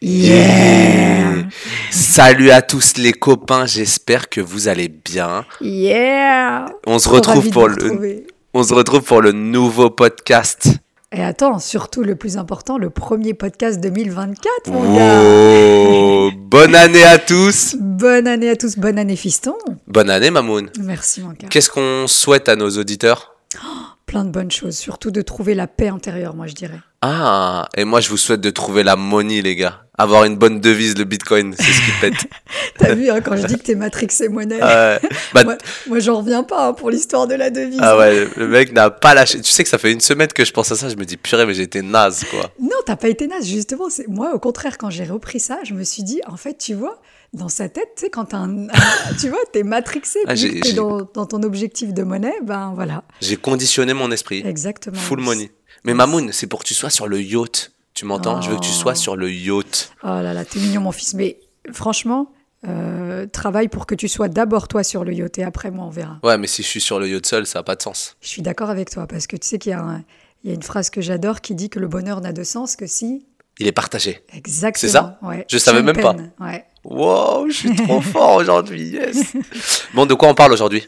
Yeah. Salut à tous les copains, j'espère que vous allez bien. Yeah. On se retrouve pour le retrouver. on se retrouve pour le nouveau podcast. Et attends, surtout le plus important, le premier podcast 2024, mon gars. Oh, bonne année à tous. Bonne année à tous, bonne année fiston. Bonne année Mamoun. Merci mon gars. Qu'est-ce qu'on souhaite à nos auditeurs? Plein de bonnes choses, surtout de trouver la paix intérieure, moi je dirais. Ah, et moi je vous souhaite de trouver la money les gars. Avoir une bonne devise le Bitcoin, c'est ce qui pète. T'as vu hein, quand je dis que t'es matrixé monnaie Ah ouais. Bah, Moi, moi, j'en reviens pas hein, pour l'histoire de la devise. ah ouais, le mec n'a pas lâché. Tu sais que ça fait une semaine que je pense à ça, je me dis purée mais j'étais naze quoi. Non, t'as pas été naze, justement. Moi, au contraire, quand j'ai repris ça, je me suis dit, en fait, tu vois, dans sa tête, tu sais, quand un, tu vois, t'es matrixé, Ah, j'ai- dans, dans ton objectif de monnaie, ben voilà, J'ai conditionné mon esprit. exactement. Full money. Mais Mamoun, c'est pour que tu sois sur le yacht. Tu m'entends? Je veux que tu sois Oh. sur le yacht. Oh là là, t'es mignon, mon fils. Mais franchement, euh, travaille pour que tu sois d'abord toi sur le yacht et après moi, on verra. Ouais, mais si je suis sur le yacht seul, ça n'a pas de sens. Je suis d'accord avec toi parce que tu sais qu'il y a, y une phrase que j'adore qui dit que le bonheur n'a de sens que si. Il est partagé. Exactement. C'est ça? ouais. Je savais même pas. Ouais. Wow, je suis trop fort aujourd'hui, yes. Bon, de quoi on parle aujourd'hui?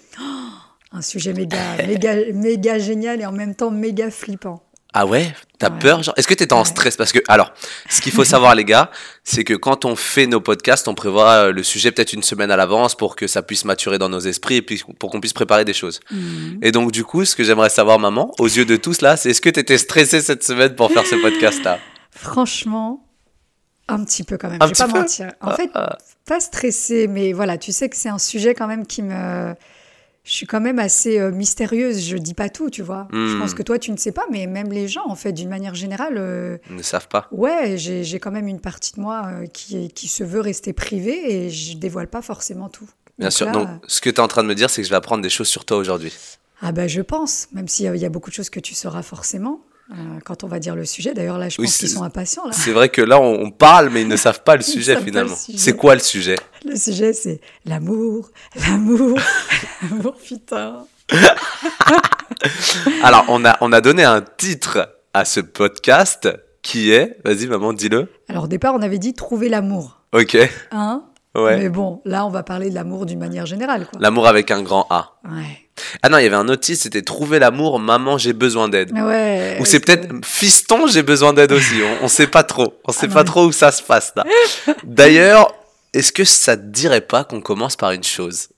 Un sujet méga, méga, méga génial et en même temps méga flippant. Ah ouais? T'as Ouais. peur Est-ce que t'étais en Ouais. stress? Parce que, alors, ce qu'il faut savoir les gars, c'est que quand on fait nos podcasts, on prévoit euh, le sujet peut-être une semaine à l'avance pour que ça puisse maturer dans nos esprits et puis pour qu'on puisse préparer des choses. Mhm. Et donc du coup, ce que j'aimerais savoir maman, aux yeux de tous là, c'est est-ce que t'étais stressé cette semaine pour faire ce podcast là Franchement, un petit peu quand même. Un je vais pas peu mentir. En fait, Ah. pas stressé, mais voilà, tu sais que c'est un sujet quand même qui me. Je suis quand même assez euh, mystérieuse, je dis pas tout, tu vois. Je Hmm. pense que toi, tu ne sais pas, mais même les gens, en fait, d'une manière générale, euh, ne savent pas. ouais, j'ai j'ai quand même une partie de moi euh, qui, qui se veut rester privée et je dévoile pas forcément tout. Bien Donc sûr. là, Donc, ce que tu es en train de me dire, c'est que je vais apprendre des choses sur toi aujourd'hui. Ah bah je pense, même s'il il y a beaucoup de choses que tu sauras forcément euh, quand on va dire le sujet. D'ailleurs là, je Oui, pense qu'ils sont impatients. C'est vrai que là, on, parle, mais ils ne savent pas le sujet finalement. C'est quoi le sujet? Le sujet c'est l'amour, l'amour, l'amour putain. Alors, on a, on a donné un titre à ce podcast qui est, vas-y maman, dis-le. Alors au départ, on avait dit trouver l'amour, Ok, hein? Ouais. Mais bon, là, on va parler de l'amour d'une manière générale. L'amour avec un grand A. Ouais. Ah non, il y avait un autre titre, c'était Trouver l'amour, maman, j'ai besoin d'aide. Ouais. Ou c'est peut-être Fiston, j'ai besoin d'aide aussi. On, on sait pas trop. On sait non, pas mais- trop où ça se passe là. D'ailleurs, est-ce que ça te dirait pas qu'on commence par une chose?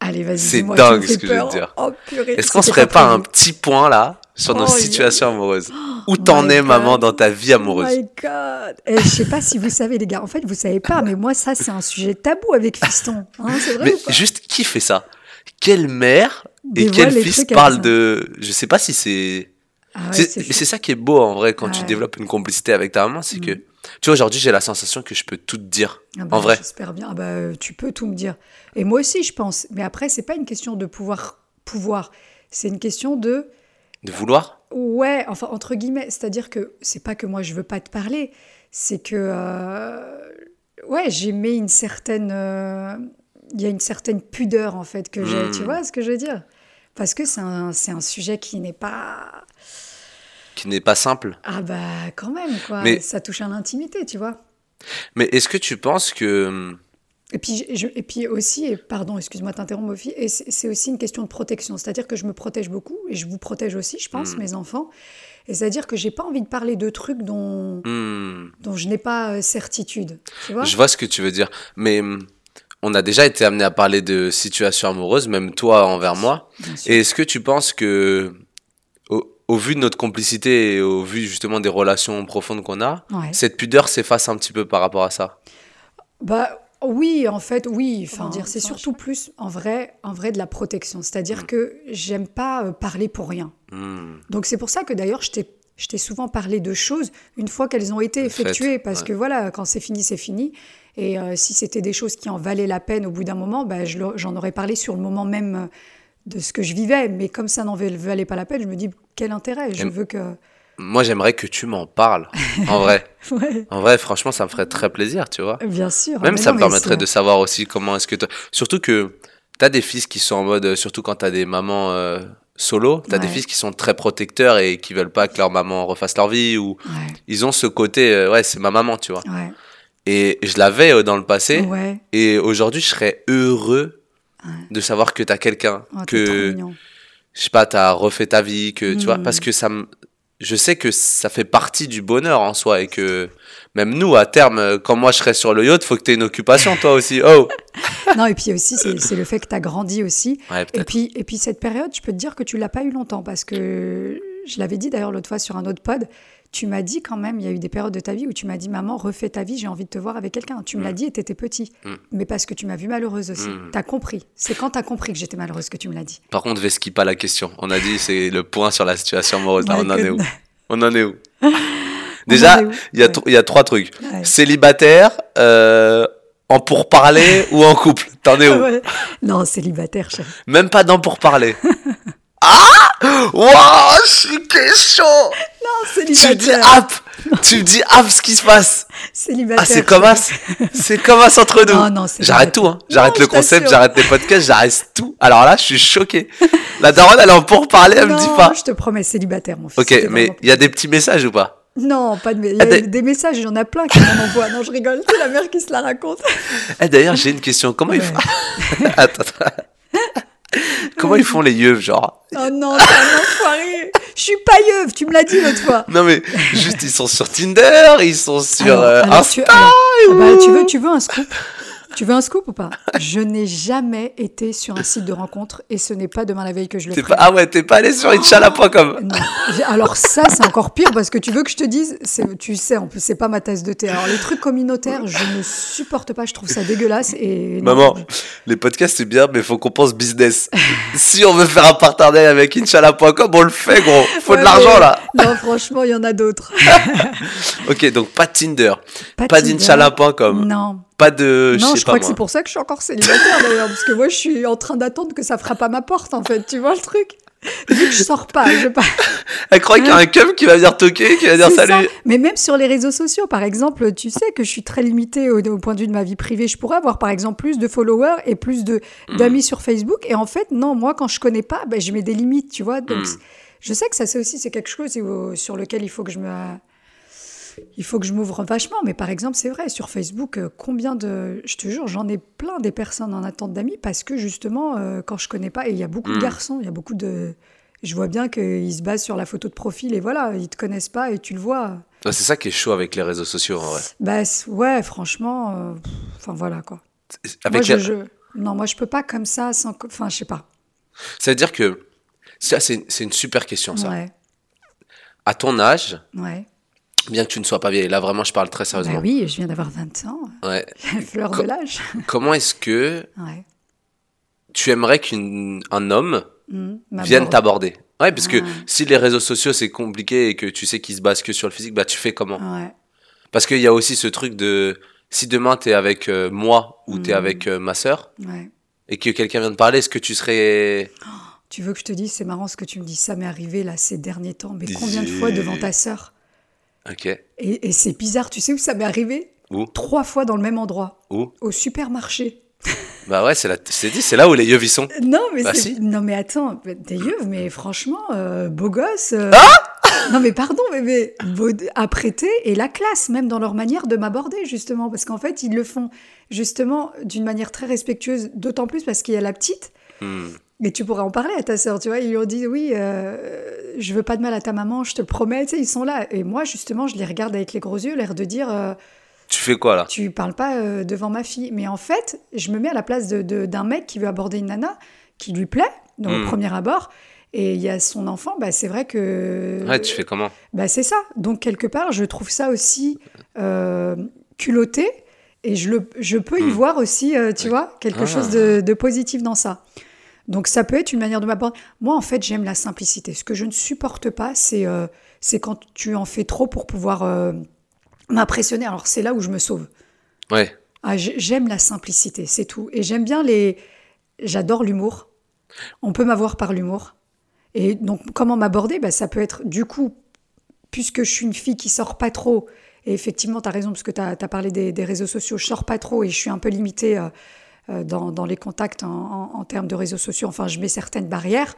Allez, vas-y. C'est dingue ce que je te dire. Oh. Est-ce qu'on se ferait pas un petit point là sur nos Oh, situations amoureuses? Où t'en es, God. maman, dans ta vie Oh amoureuse my god Eh, Je sais pas si vous savez, les gars. En fait, vous savez pas, mais moi, ça, c'est un sujet tabou avec Fiston. Hein, c'est vrai Mais ou pas? juste, qui fait ça? Quelle mère et quel fils parle de. Je sais pas si c'est. Ah ouais, c'est- ça qui est beau en vrai quand tu Ouais. développes une complicité avec ta maman, c'est que. Mm. Tu vois, aujourd'hui, j'ai la sensation que je peux tout te dire. Ah bah, en vrai. J'espère bien. Ah bah, tu peux tout me dire. Et moi aussi, je pense. Mais après, c'est pas une question de pouvoir. pouvoir. C'est une question de. De vouloir Ouais, enfin, entre guillemets. C'est-à-dire que c'est pas que moi, je veux pas te parler. C'est que. euh, Ouais, j'ai mis une certaine. euh, Il y a une certaine pudeur, en fait, que j'ai. Mm. Tu vois ce que je veux dire? Parce que c'est un, c'est un sujet qui n'est pas. qui n'est pas simple. Ah bah, quand même, quoi. Mais- Ça touche à l'intimité, tu vois. Mais est-ce que tu penses que. hum, Et puis, je- et puis aussi, et pardon, excuse-moi de t'interrompre, Mofi, et c'est aussi une question de protection. C'est-à-dire que je me protège beaucoup, et je vous protège aussi, je pense, Mm. mes enfants. Et c'est-à-dire que j'ai pas envie de parler de trucs dont, hmm, dont je n'ai pas euh, certitude. Tu vois Je vois ce que tu veux dire. Mais hum, on a déjà été amené à parler de situations amoureuses, même toi envers moi. Et est-ce que tu penses que, au, au vu de notre complicité et au vu justement des relations profondes qu'on a, Ouais. cette pudeur s'efface un petit peu par rapport à ça? Bah oui, en fait, oui. Enfin, dire, c'est surtout plus en vrai, en vrai de la protection. C'est-à-dire Mm. que j'aime pas euh, parler pour rien. Hmm. Donc c'est pour ça que d'ailleurs je t'ai je t'ai souvent parlé de choses une fois qu'elles ont été Faites, effectuées, parce ouais. que voilà, quand c'est fini, c'est fini. Et euh, si c'était des choses qui en valaient la peine au bout d'un moment, bah, je j'en aurais parlé sur le moment même euh, de ce que je vivais. Mais comme ça n'en val- valait pas la peine, je me dis quel intérêt? Je veux que. Moi, j'aimerais que tu m'en parles. En vrai. Ouais, En vrai, franchement, ça me ferait très plaisir, tu vois. bien sûr. Même ça non, me permettrait de savoir aussi comment est-ce que toi... Surtout que t'as des fils qui sont en mode... euh, Surtout quand t'as des mamans euh, solo. T'as des Ouais. fils qui sont très protecteurs et qui veulent pas que leur maman refasse leur vie ou Ouais, ils ont ce côté, euh, ouais, c'est ma maman, tu vois. Et je l'avais euh, dans le passé ouais. et aujourd'hui, je serais heureux Ouais. de savoir que t'as quelqu'un, Oh, que je sais pas, t'as refait ta vie, que tu vois, Mm. parce que ça me, je sais que ça fait partie du bonheur en soi et que même nous, à terme, euh, quand moi je serai sur le yacht, faut que t'aies une occupation toi aussi. Oh, Non, et puis aussi, c'est le fait que tu as grandi aussi. ouais, Et puis, et puis cette période, je peux te dire que tu l'as pas eu longtemps parce que je l'avais dit d'ailleurs l'autre fois sur un autre pod. Tu m'as dit quand même, il y a eu des périodes de ta vie où tu m'as dit Maman, refais ta vie, j'ai envie de te voir avec quelqu'un. Tu me l'as dit et tu étais petit. Mm. Mais parce que tu m'as vu malheureuse aussi. Mm. Tu as compris. C'est quand tu as compris que j'étais malheureuse que tu me l'as dit. Par contre, Veski pas la question. On a dit c'est le point sur la situation amoureuse. Là, on en est où On en est où Déjà, il y a Ouais. tr- il y a trois trucs. Ouais. Célibataire, euh, en pourparler ou en couple? T'en es où? Ouais. Non, célibataire, chérie. Même pas dans pourparler. Ah Waouh, je suis chaud Non, Tu me dis célibataire. hop Tu me dis hop ce qui se passe Célibataire. Ah, c'est comme as C'est comme as entre nous Non, non, c'est J'arrête tout, hein. J'arrête le concept, j'arrête les podcasts, j'arrête tout. Alors là, je suis choqué. La daronne, elle est en pourparler, elle me dit pas. je te promets, célibataire, mon fils. Ok, mais il y a des petits messages ou pas? Non, pas de. Il y Ah, a des- des messages, il y en a plein qui m'en envoient. Non, je rigole. C'est la mère qui se la raconte. Eh, D'ailleurs, j'ai une question. Comment Ouais. font Attends, attends. Comment ils font les yeux, genre Oh non, c'est un enfoiré. Je suis pas yeuve, tu me l'as dit l'autre fois. Non mais juste ils sont sur Tinder, ils sont sur Alors- euh, alors, Insta. tu, alors, ah bah, tu veux, tu veux un scoop? Tu veux un scoop ou pas? Je n'ai jamais été sur un site de rencontre et ce n'est pas demain la veille que je le ferai. pas ah ouais, t'es pas allé sur inchallah.com. Non. J'ai- Alors ça, c'est encore pire parce que tu veux que je te dise, tu sais, en plus, c'est pas ma tasse de thé. Alors les trucs communautaires, je ne supporte pas, je trouve ça dégueulasse et non, Maman, les podcasts c'est bien, mais faut qu'on pense business. si on veut faire un partenariat avec inchallah.com, on le fait gros. Faut Ouais, de l'argent mais- là. Non, franchement, il y en a d'autres. Ok, donc pas de Tinder, Pas, pas d'inchallah.com, Non, pas de non, je je crois que c'est pour ça que je suis encore célibataire d'ailleurs, parce que moi, je suis en train d'attendre que ça frappe à ma porte, en fait. Tu vois le truc? Vu que je sors pas, je pas. Elle croit qu'il y a un cum qui va venir toquer, qui va dire salut. ça. Mais même sur les réseaux sociaux, par exemple, tu sais que je suis très limitée au, au point de vue de ma vie privée. Je pourrais avoir, par exemple, plus de followers et plus de Hmm. d'amis sur Facebook. Et en fait, non, moi, quand je connais pas, ben, je mets des limites, tu vois. Donc, Mm. c'est- je sais que ça, c'est aussi c'est quelque chose sur lequel il faut que je me il faut que je m'ouvre vachement, mais par exemple, c'est vrai, sur Facebook, euh, combien de. Je te jure, j'en ai plein des personnes en attente d'amis parce que justement, euh, quand je connais pas, et il y a beaucoup de Mm. garçons, il y a beaucoup de. Je vois bien qu'ils se basent sur la photo de profil et voilà, ils te connaissent pas et tu le vois. Ouais, C'est ça qui est chaud avec les réseaux sociaux en vrai. Bah ouais, franchement, euh, enfin voilà quoi. Avec moi, je, non, moi je peux pas comme ça sans, enfin je sais pas. Ça veut dire que ça c'est c'est une super question ça. Ouais, À ton âge, ouais. Bien que tu ne sois pas vieille, là vraiment je parle très sérieusement. Bah oui, je viens d'avoir 20 ans, Ouais. fleur Co- de l'âge. Comment est-ce que Ouais. tu aimerais qu'un homme Mmh, vienne borde. t'aborder? Ouais, parce que Ah. si les réseaux sociaux c'est compliqué et que tu sais qu'ils se basent que sur le physique, bah tu fais comment? Ouais. Parce qu'il y a aussi ce truc de si demain t'es avec euh, moi ou t'es Mm. avec euh, ma sœur Ouais. et que quelqu'un vient te parler, est-ce que tu serais Tu veux que je te dise, c'est marrant ce que tu me dis, ça m'est arrivé là ces derniers temps, mais combien de fois devant ta sœur? Ok. Et, et c'est bizarre, tu sais où ça m'est arrivé Où? Trois fois dans le même endroit, Où? Au supermarché. Bah ouais, c'est dit, c'est là où les yeux y sont. Non, mais Bah si. non, mais attends, des yeux, mais franchement, euh, beau gosse. euh, Ah non, mais pardon, mais, mais beau, apprêté et la classe, même dans leur manière de m'aborder, justement, parce qu'en fait, ils le font justement d'une manière très respectueuse, d'autant plus parce qu'il y a la petite. Hmm. Et tu pourrais en parler à ta sœur, tu vois. Ils lui ont dit oui, euh, je veux pas de mal à ta maman, je te le promets. Tu sais, ils sont là. Et moi, justement, je les regarde avec les gros yeux, l'air de dire euh, Tu fais quoi là? tu parles pas euh, devant ma fille. Mais en fait, je me mets à la place de- de- d'un mec qui veut aborder une nana qui lui plaît, dans le Mm. premier abord. Et il y a son enfant, bah, c'est vrai que. Ouais, tu fais comment? Bah, c'est ça. Donc, quelque part, je trouve ça aussi euh, culotté. Et je, le, je peux y Mm. voir aussi, tu Ouais. vois, quelque Ah. chose de, de positif dans ça. Donc, ça peut être une manière de m'aborder. Moi, en fait, j'aime la simplicité. Ce que je ne supporte pas, c'est euh, quand tu en fais trop pour pouvoir euh, m'impressionner. Alors, c'est là où je me sauve. Ouais. Ah, j'ai- j'aime la simplicité, c'est tout. Et j'aime bien les. J'adore l'humour. On peut m'avoir par l'humour. Et donc, comment m'aborder? Bah, Ça peut être, du coup, puisque je suis une fille qui sort pas trop, et effectivement, tu as raison, parce que tu as, parlé des, des réseaux sociaux, je sors pas trop et je suis un peu limitée euh, dans, dans les contacts en, en- en termes de réseaux sociaux. Enfin, je mets certaines barrières.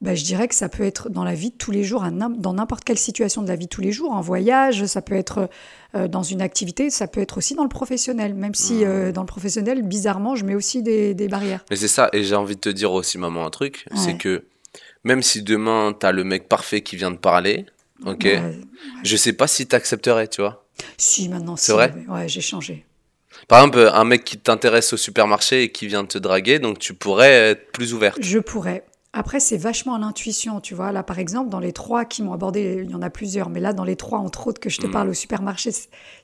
bah, je dirais que ça peut être dans la vie de tous les jours, dans n'importe quelle situation de la vie de tous les jours, en voyage, ça peut être euh, dans une activité, ça peut être aussi dans le professionnel, même si euh, dans le professionnel, bizarrement, je mets aussi des, des barrières. Mais c'est ça, et j'ai envie de te dire aussi, maman, un truc, Ouais. c'est que même si demain t'as le mec parfait qui vient de parler, ok, Ouais. je sais pas si t'accepterais, tu vois. Si, maintenant, C'est si, vrai Ouais, j'ai changé. Par exemple, un mec qui t'intéresse au supermarché et qui vient te draguer, donc tu pourrais être plus ouverte. Je pourrais. Après, c'est vachement à l'intuition, tu vois. Là, par exemple, dans les trois qui m'ont abordé, il y en a plusieurs, mais là, dans les trois, entre autres, que je te Mm. parle au supermarché,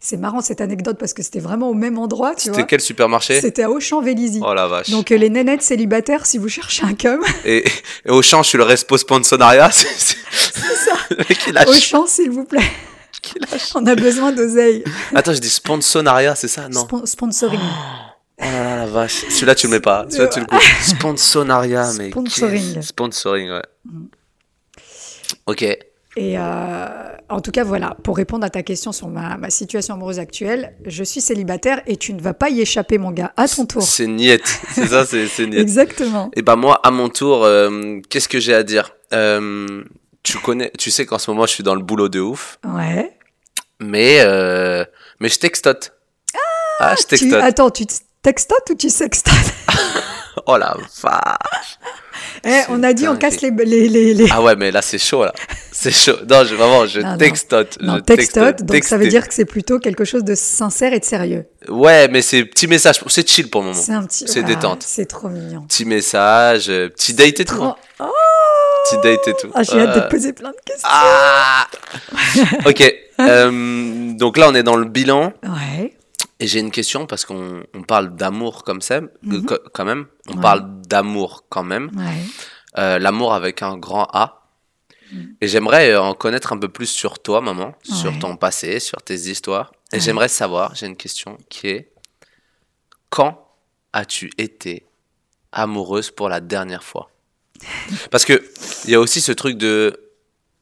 c'est- marrant cette anecdote parce que c'était vraiment au même endroit, tu C'était vois. quel supermarché? C'était à Auchan-Vélizy. Oh la vache. Donc, euh, les nénettes célibataires, si vous cherchez un cum, Et, et au champ, je suis le respo sponsoraria. C'est ça. Auchan, s'il vous plaît. Qui lâche. On a besoin d'oseille. Attends, je dis sponsoraria, c'est ça Non. Spon- sponsoring. Oh là là, la vache. Celui-là, tu le mets pas. Celui-là, tu le coupes. Sponsoraria, mais. Sponsoring. Sponsoring, ouais. Ok. Et euh, en tout cas, voilà, pour répondre à ta question sur ma, ma situation amoureuse actuelle, je suis célibataire et tu ne vas pas y échapper, mon gars, à ton tour. C'est niette. C'est ça, c'est niette. Exactement. Et bah moi, à mon tour, euh, qu'est-ce que j'ai à dire? Euh, Tu connais, tu sais qu'en ce moment, je suis dans le boulot de ouf, Ouais. mais euh, mais je textote. Ah, je Tu, textote. attends, tu textotes ou tu sextotes? Oh la vache. Eh, On a dit on casse les... les, les, les- Ah ouais, mais là c'est chaud là. C'est chaud. Non, je, vraiment, je Non, textote. Non, je textote, donc ça veut dire que c'est plutôt quelque chose de sincère et de sérieux. Ouais, mais c'est petit message. C'est chill pour le moment. C'est un petit... C'est Ah, détente. C'est trop mignon. Petit message, euh, petit date et tout. Trop... hein. Oh Date et tout. Ah, j'ai hâte de te poser plein de questions. Ah Ok. Euh, donc là, on est dans le bilan. Ouais. Et j'ai une question parce qu'on on parle d'amour comme ça, euh, Mhm. quand même. On Ouais. parle d'amour quand même. Ouais. Euh, L'amour avec un grand A. Mhm. Et j'aimerais en connaître un peu plus sur toi, maman, sur ton passé, sur tes histoires. Et j'aimerais savoir, j'ai une question qui est quand as-tu été amoureuse pour la dernière fois? Parce que il y a aussi ce truc de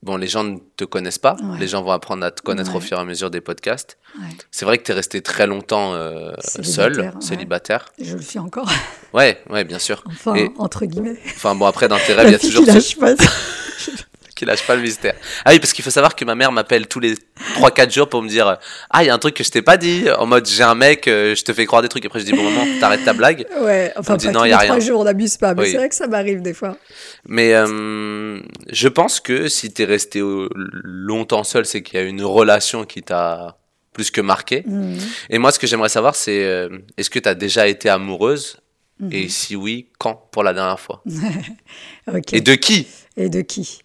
bon, les gens ne te connaissent pas, Ouais. les gens vont apprendre à te connaître au fur et à mesure des podcasts. Ouais. C'est vrai que tu es resté très longtemps euh, seul, Célibataire. Je le suis encore. Ouais, ouais, bien sûr. Enfin, Et- entre guillemets. Enfin bon, après dans tes rêves, il y a toujours qui ce- lâche pas. qui lâche pas le mystère. Ah oui, parce qu'il faut savoir que ma mère m'appelle tous les 3-4 jours pour me dire Ah, il y a un truc que je t'ai pas dit. En mode, j'ai un mec, euh, je te fais croire des trucs. Après, je dis Bon, maman, t'arrêtes ta blague. Ouais, enfin, On dit pas non, tous y a rien. jours, on n'abuse pas. Mais Oui. c'est vrai que ça m'arrive des fois. Mais euh, je pense que si t'es resté longtemps seul, c'est qu'il y a une relation qui t'a plus que marqué. Mhm. Et moi, ce que j'aimerais savoir, c'est euh, est-ce que t'as déjà été amoureuse? Mhm. Et si oui, quand? Pour la dernière fois? Et de qui? Et de qui?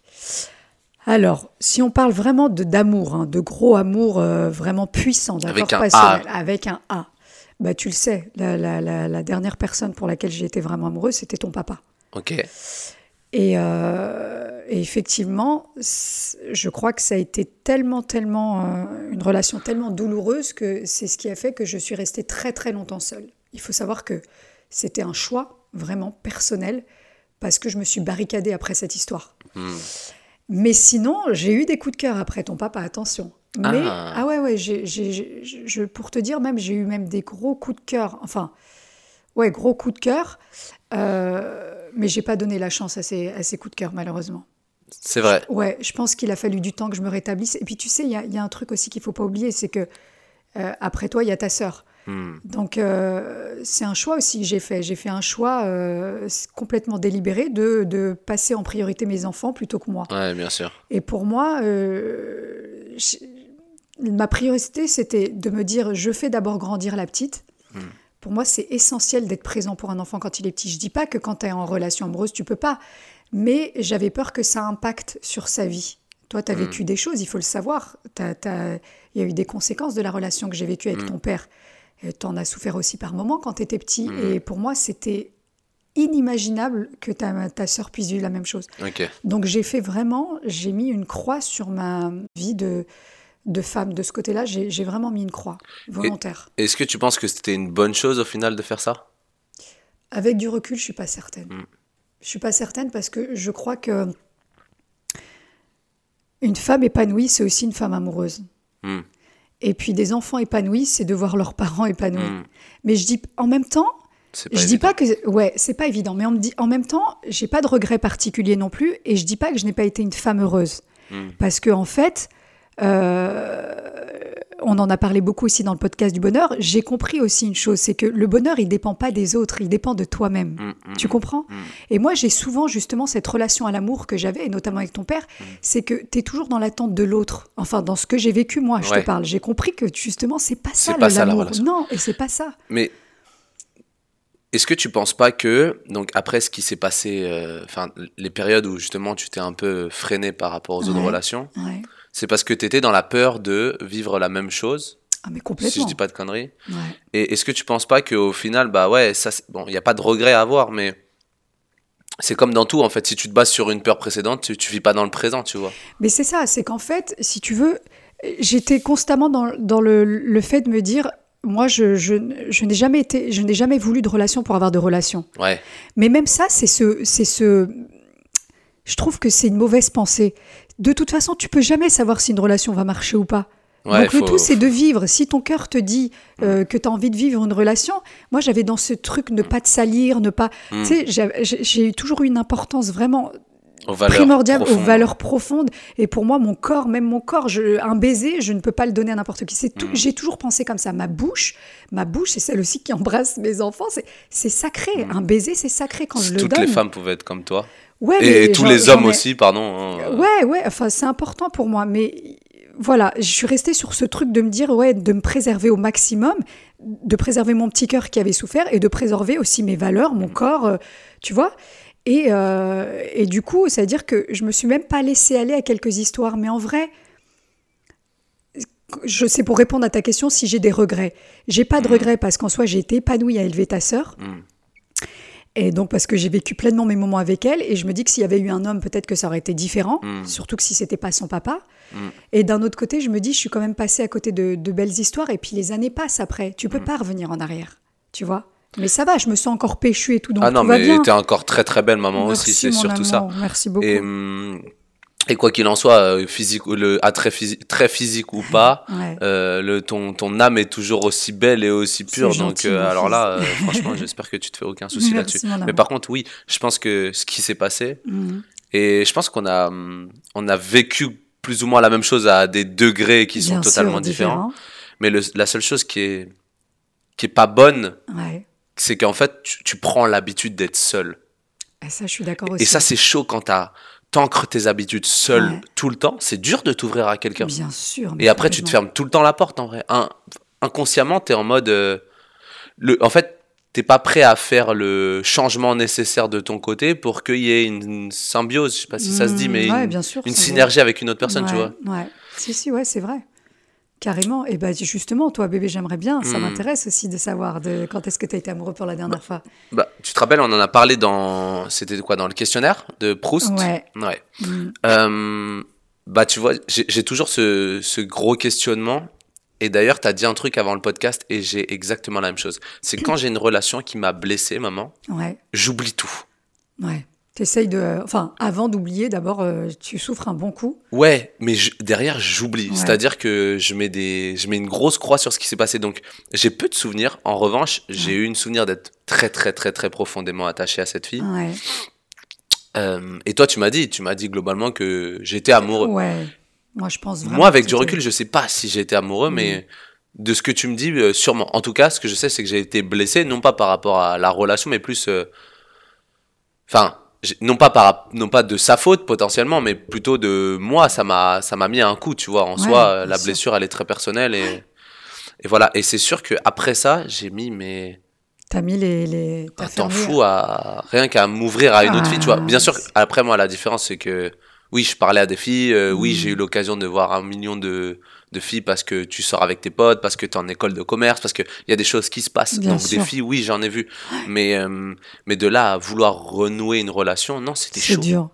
Alors, si on parle vraiment de d'amour, hein, de gros amour euh, vraiment puissant, d'accord, Avec un passionnel, avec un A, bah tu le sais, la, la- la- la dernière personne pour laquelle j'ai été vraiment amoureuse, c'était ton papa. Ok. Et, euh, et effectivement, je crois que ça a été tellement, tellement, euh, une relation tellement douloureuse que c'est ce qui a fait que je suis restée très, très longtemps seule. Il faut savoir que c'était un choix vraiment personnel parce que je me suis barricadée après cette histoire. Hmm. Mais sinon, j'ai eu des coups de cœur après ton papa, attention. Mais, Ah. ah, ouais, ouais, j'ai, j'ai- j'ai- je, pour te dire même, j'ai eu même des gros coups de cœur. Enfin, ouais, gros coups de cœur. Euh, mais j'ai pas donné la chance à ces, à ces coups de cœur, malheureusement. C'est vrai. Ouais, je pense qu'il a fallu du temps que je me rétablisse. Et puis, tu sais, il y a, y a un truc aussi qu'il faut pas oublier, c'est que euh, après toi, il y a ta sœur. Hmm. Donc, euh, c'est un choix aussi que j'ai fait. J'ai fait un choix euh, complètement délibéré de, de passer en priorité mes enfants plutôt que moi. Ouais, bien sûr. Et pour moi, euh, ma priorité, c'était de me dire, je fais d'abord grandir la petite. Hmm. Pour moi, c'est essentiel d'être présent pour un enfant quand il est petit. Je dis pas que quand tu es en relation amoureuse, tu peux pas. Mais j'avais peur que ça impacte sur sa vie. Toi, tu as Hmm. vécu des choses, il faut le savoir. Il y a eu des conséquences de la relation que j'ai vécue avec ton père. Tu en as souffert aussi par moments quand tu étais petit. Hmm. Et pour moi, c'était inimaginable que ta, ta sœur puisse vivre la même chose. Donc j'ai fait vraiment, j'ai mis une croix sur ma vie de, de femme. De ce côté-là, j'ai vraiment mis une croix volontaire. Est-ce que tu penses que c'était une bonne chose au final de faire ça? Avec du recul, je suis pas certaine. Mm. Je suis pas certaine parce que je crois que une femme épanouie, c'est aussi une femme amoureuse. Hmm. Et puis des enfants épanouis, c'est de voir leurs parents épanouis. Hmm. Mais je dis en même temps, Je dis évident. pas que ouais, c'est pas évident, mais on me dit en même temps, j'ai pas de regret particulier non plus, et je dis pas que je n'ai pas été une femme heureuse, Hmm. parce que en fait, euh, on en a parlé beaucoup aussi dans le podcast du bonheur. J'ai compris aussi une chose, c'est que le bonheur, il dépend pas des autres, il dépend de toi-même. Mm, mm, Tu comprends mm. Et moi, j'ai souvent justement cette relation à l'amour que j'avais, et notamment avec ton père, c'est que tu es toujours dans l'attente de l'autre. Enfin, dans ce que j'ai vécu, moi, je Ouais. te parle. J'ai compris que justement, c'est pas ça la l'amour. Non, et c'est pas ça. Mais est-ce que tu penses pas que, donc après ce qui s'est passé, euh, les périodes où justement tu t'es un peu freiné par rapport aux autres relations, Ouais. C'est parce que tu étais dans la peur de vivre la même chose, Ah, mais si complètement. je dis pas de conneries. Ouais. Et est-ce que tu penses pas qu'au final, bah ouais, ça, bon, il n'y a pas de regret à avoir, mais c'est comme dans tout en fait. Si tu te bases sur une peur précédente, tu, tu vis pas dans le présent, tu vois. Mais c'est ça, c'est qu'en fait, si tu veux, j'étais constamment dans, dans le, le fait de me dire, moi, je, je, je n'ai jamais été, je n'ai jamais voulu de relation pour avoir de relation. Ouais. Mais même ça, c'est ce, c'est ce, je trouve que c'est une mauvaise pensée. De toute façon, tu peux jamais savoir si une relation va marcher ou pas. Ouais, Donc le tout, c'est de vivre. Si ton cœur te dit euh, que tu as envie de vivre une relation, moi j'avais dans ce truc ne pas te salir, ne pas... Mm. Tu sais, j'ai toujours eu une importance vraiment aux aux valeurs profondes. Et pour moi, mon corps, même mon corps, je- un baiser, je ne peux pas le donner à n'importe qui. C'est tout- Mm. J'ai toujours pensé comme ça. Ma bouche, ma bouche, c'est celle aussi qui embrasse mes enfants. C'est- C'est sacré. Un baiser, c'est sacré quand je le Mm. toutes donne. les femmes pouvaient être comme toi. Ouais, Et mais tous les hommes ai- aussi, pardon. hein, Ouais, ouais, enfin, c'est important pour moi. Mais voilà, je suis restée sur ce truc de me dire, ouais, de me préserver au maximum, de préserver mon petit cœur qui avait souffert et de préserver aussi mes valeurs, mon corps, euh, tu vois. Et, euh, et du coup, ça veut dire que je me suis même pas laissée aller à quelques histoires. Mais en vrai, je sais pour répondre à ta question si j'ai des regrets. J'ai pas de regrets parce qu'en soi, j'ai été épanouie à élever ta sœur. Mm. Et donc parce que j'ai vécu pleinement mes moments avec elle et je me dis que s'il y avait eu un homme, peut-être que ça aurait été différent, Mm. surtout que si c'était pas son papa. Mm. Et d'un autre côté, je me dis, je suis quand même passée à côté de, de belles histoires et puis les années passent après. Tu peux Mm. pas revenir en arrière, tu vois? Mais ça va, je me sens encore péchue et tout, donc ah non, tout mais t'es encore très très belle maman Merci, aussi, c'est surtout ça. Merci beaucoup. Et, hum, et quoi qu'il en soit, euh, physique, le attrait physique, très physique ou pas, Ouais. euh, le, ton, ton âme est toujours aussi belle et aussi pure. Donc, euh, alors là, euh, franchement, j'espère que tu te fais aucun souci là-dessus. Mais par contre, oui, je pense que ce qui s'est passé, Mhm. et je pense qu'on a, hum, on a vécu plus ou moins la même chose à des degrés qui sont sûr, totalement différents. Mais le- la seule chose qui est, qui est pas bonne, Ouais. C'est qu'en fait, tu, tu prends l'habitude d'être seul. Et ça, je suis d'accord aussi. Et ça, c'est chaud quand t'as- t'ancres tes habitudes seul Ouais. tout le temps. C'est dur de t'ouvrir à quelqu'un. Bien sûr. Et après, tu te fermes tout le temps la porte, en vrai. Un- inconsciemment, t'es en mode. euh, le, en fait, t'es pas prêt à faire le changement nécessaire de ton côté pour qu'il y ait une, symbiose, je sais pas si ça se dit, mais ouais, une, bien sûr, une synergie avec une autre personne, tu vois. Ouais. Si, si, ouais, c'est vrai. Carrément. Et ben justement, toi, bébé, j'aimerais bien. Ça Mm. m'intéresse aussi de savoir de quand est-ce que tu as été amoureux pour la dernière fois. Bah, tu te rappelles, on en a parlé dans. C'était quoi Dans le questionnaire de Proust? Ouais. Ouais. Mm. Euh, bah, tu vois, j'ai j'ai toujours ce, ce gros questionnement. Et d'ailleurs, tu as dit un truc avant le podcast et j'ai exactement la même chose. C'est quand j'ai une relation qui m'a blessé, maman, Ouais. j'oublie tout. Ouais. T'essayes de. Enfin, avant d'oublier, d'abord, euh, tu souffres un bon coup. Ouais, mais je- derrière, j'oublie. Ouais. C'est-à-dire que je mets, des, je mets une grosse croix sur ce qui s'est passé. Donc, j'ai peu de souvenirs. En revanche, j'ai eu une souvenir d'être très, très, très, très profondément attaché à cette fille. Ouais. Euh, et toi, tu m'as dit, tu m'as dit globalement que j'étais amoureux. Ouais. Moi, je pense vraiment. Moi, avec du recul, je sais pas si été amoureux, Mm. mais de ce que tu me dis, euh, sûrement. En tout cas, ce que je sais, c'est que j'ai été blessé, non pas par rapport à la relation, mais plus. Enfin, non pas par, non pas de sa faute potentiellement, mais plutôt de moi. Ça m'a, ça m'a mis un coup, tu vois. En Ouais, soi, euh, la sûr. blessure, elle est très personnelle et. Et voilà, et c'est sûr que après ça, j'ai mis mes T'as mis les. les... un temps fou à rien qu'à m'ouvrir à une autre Ah, fille, tu vois. Bien sûr, après moi, la différence, c'est que oui, je parlais à des filles, euh, oui, Mm. j'ai eu l'occasion de voir un million de, de filles parce que tu sors avec tes potes, parce que tu es en école de commerce, parce qu'il y a des choses qui se passent. Bien Donc, sûr. des filles, oui, j'en ai vu. Mais, euh, mais de là à vouloir renouer une relation, non, c'était C'est chaud. dur.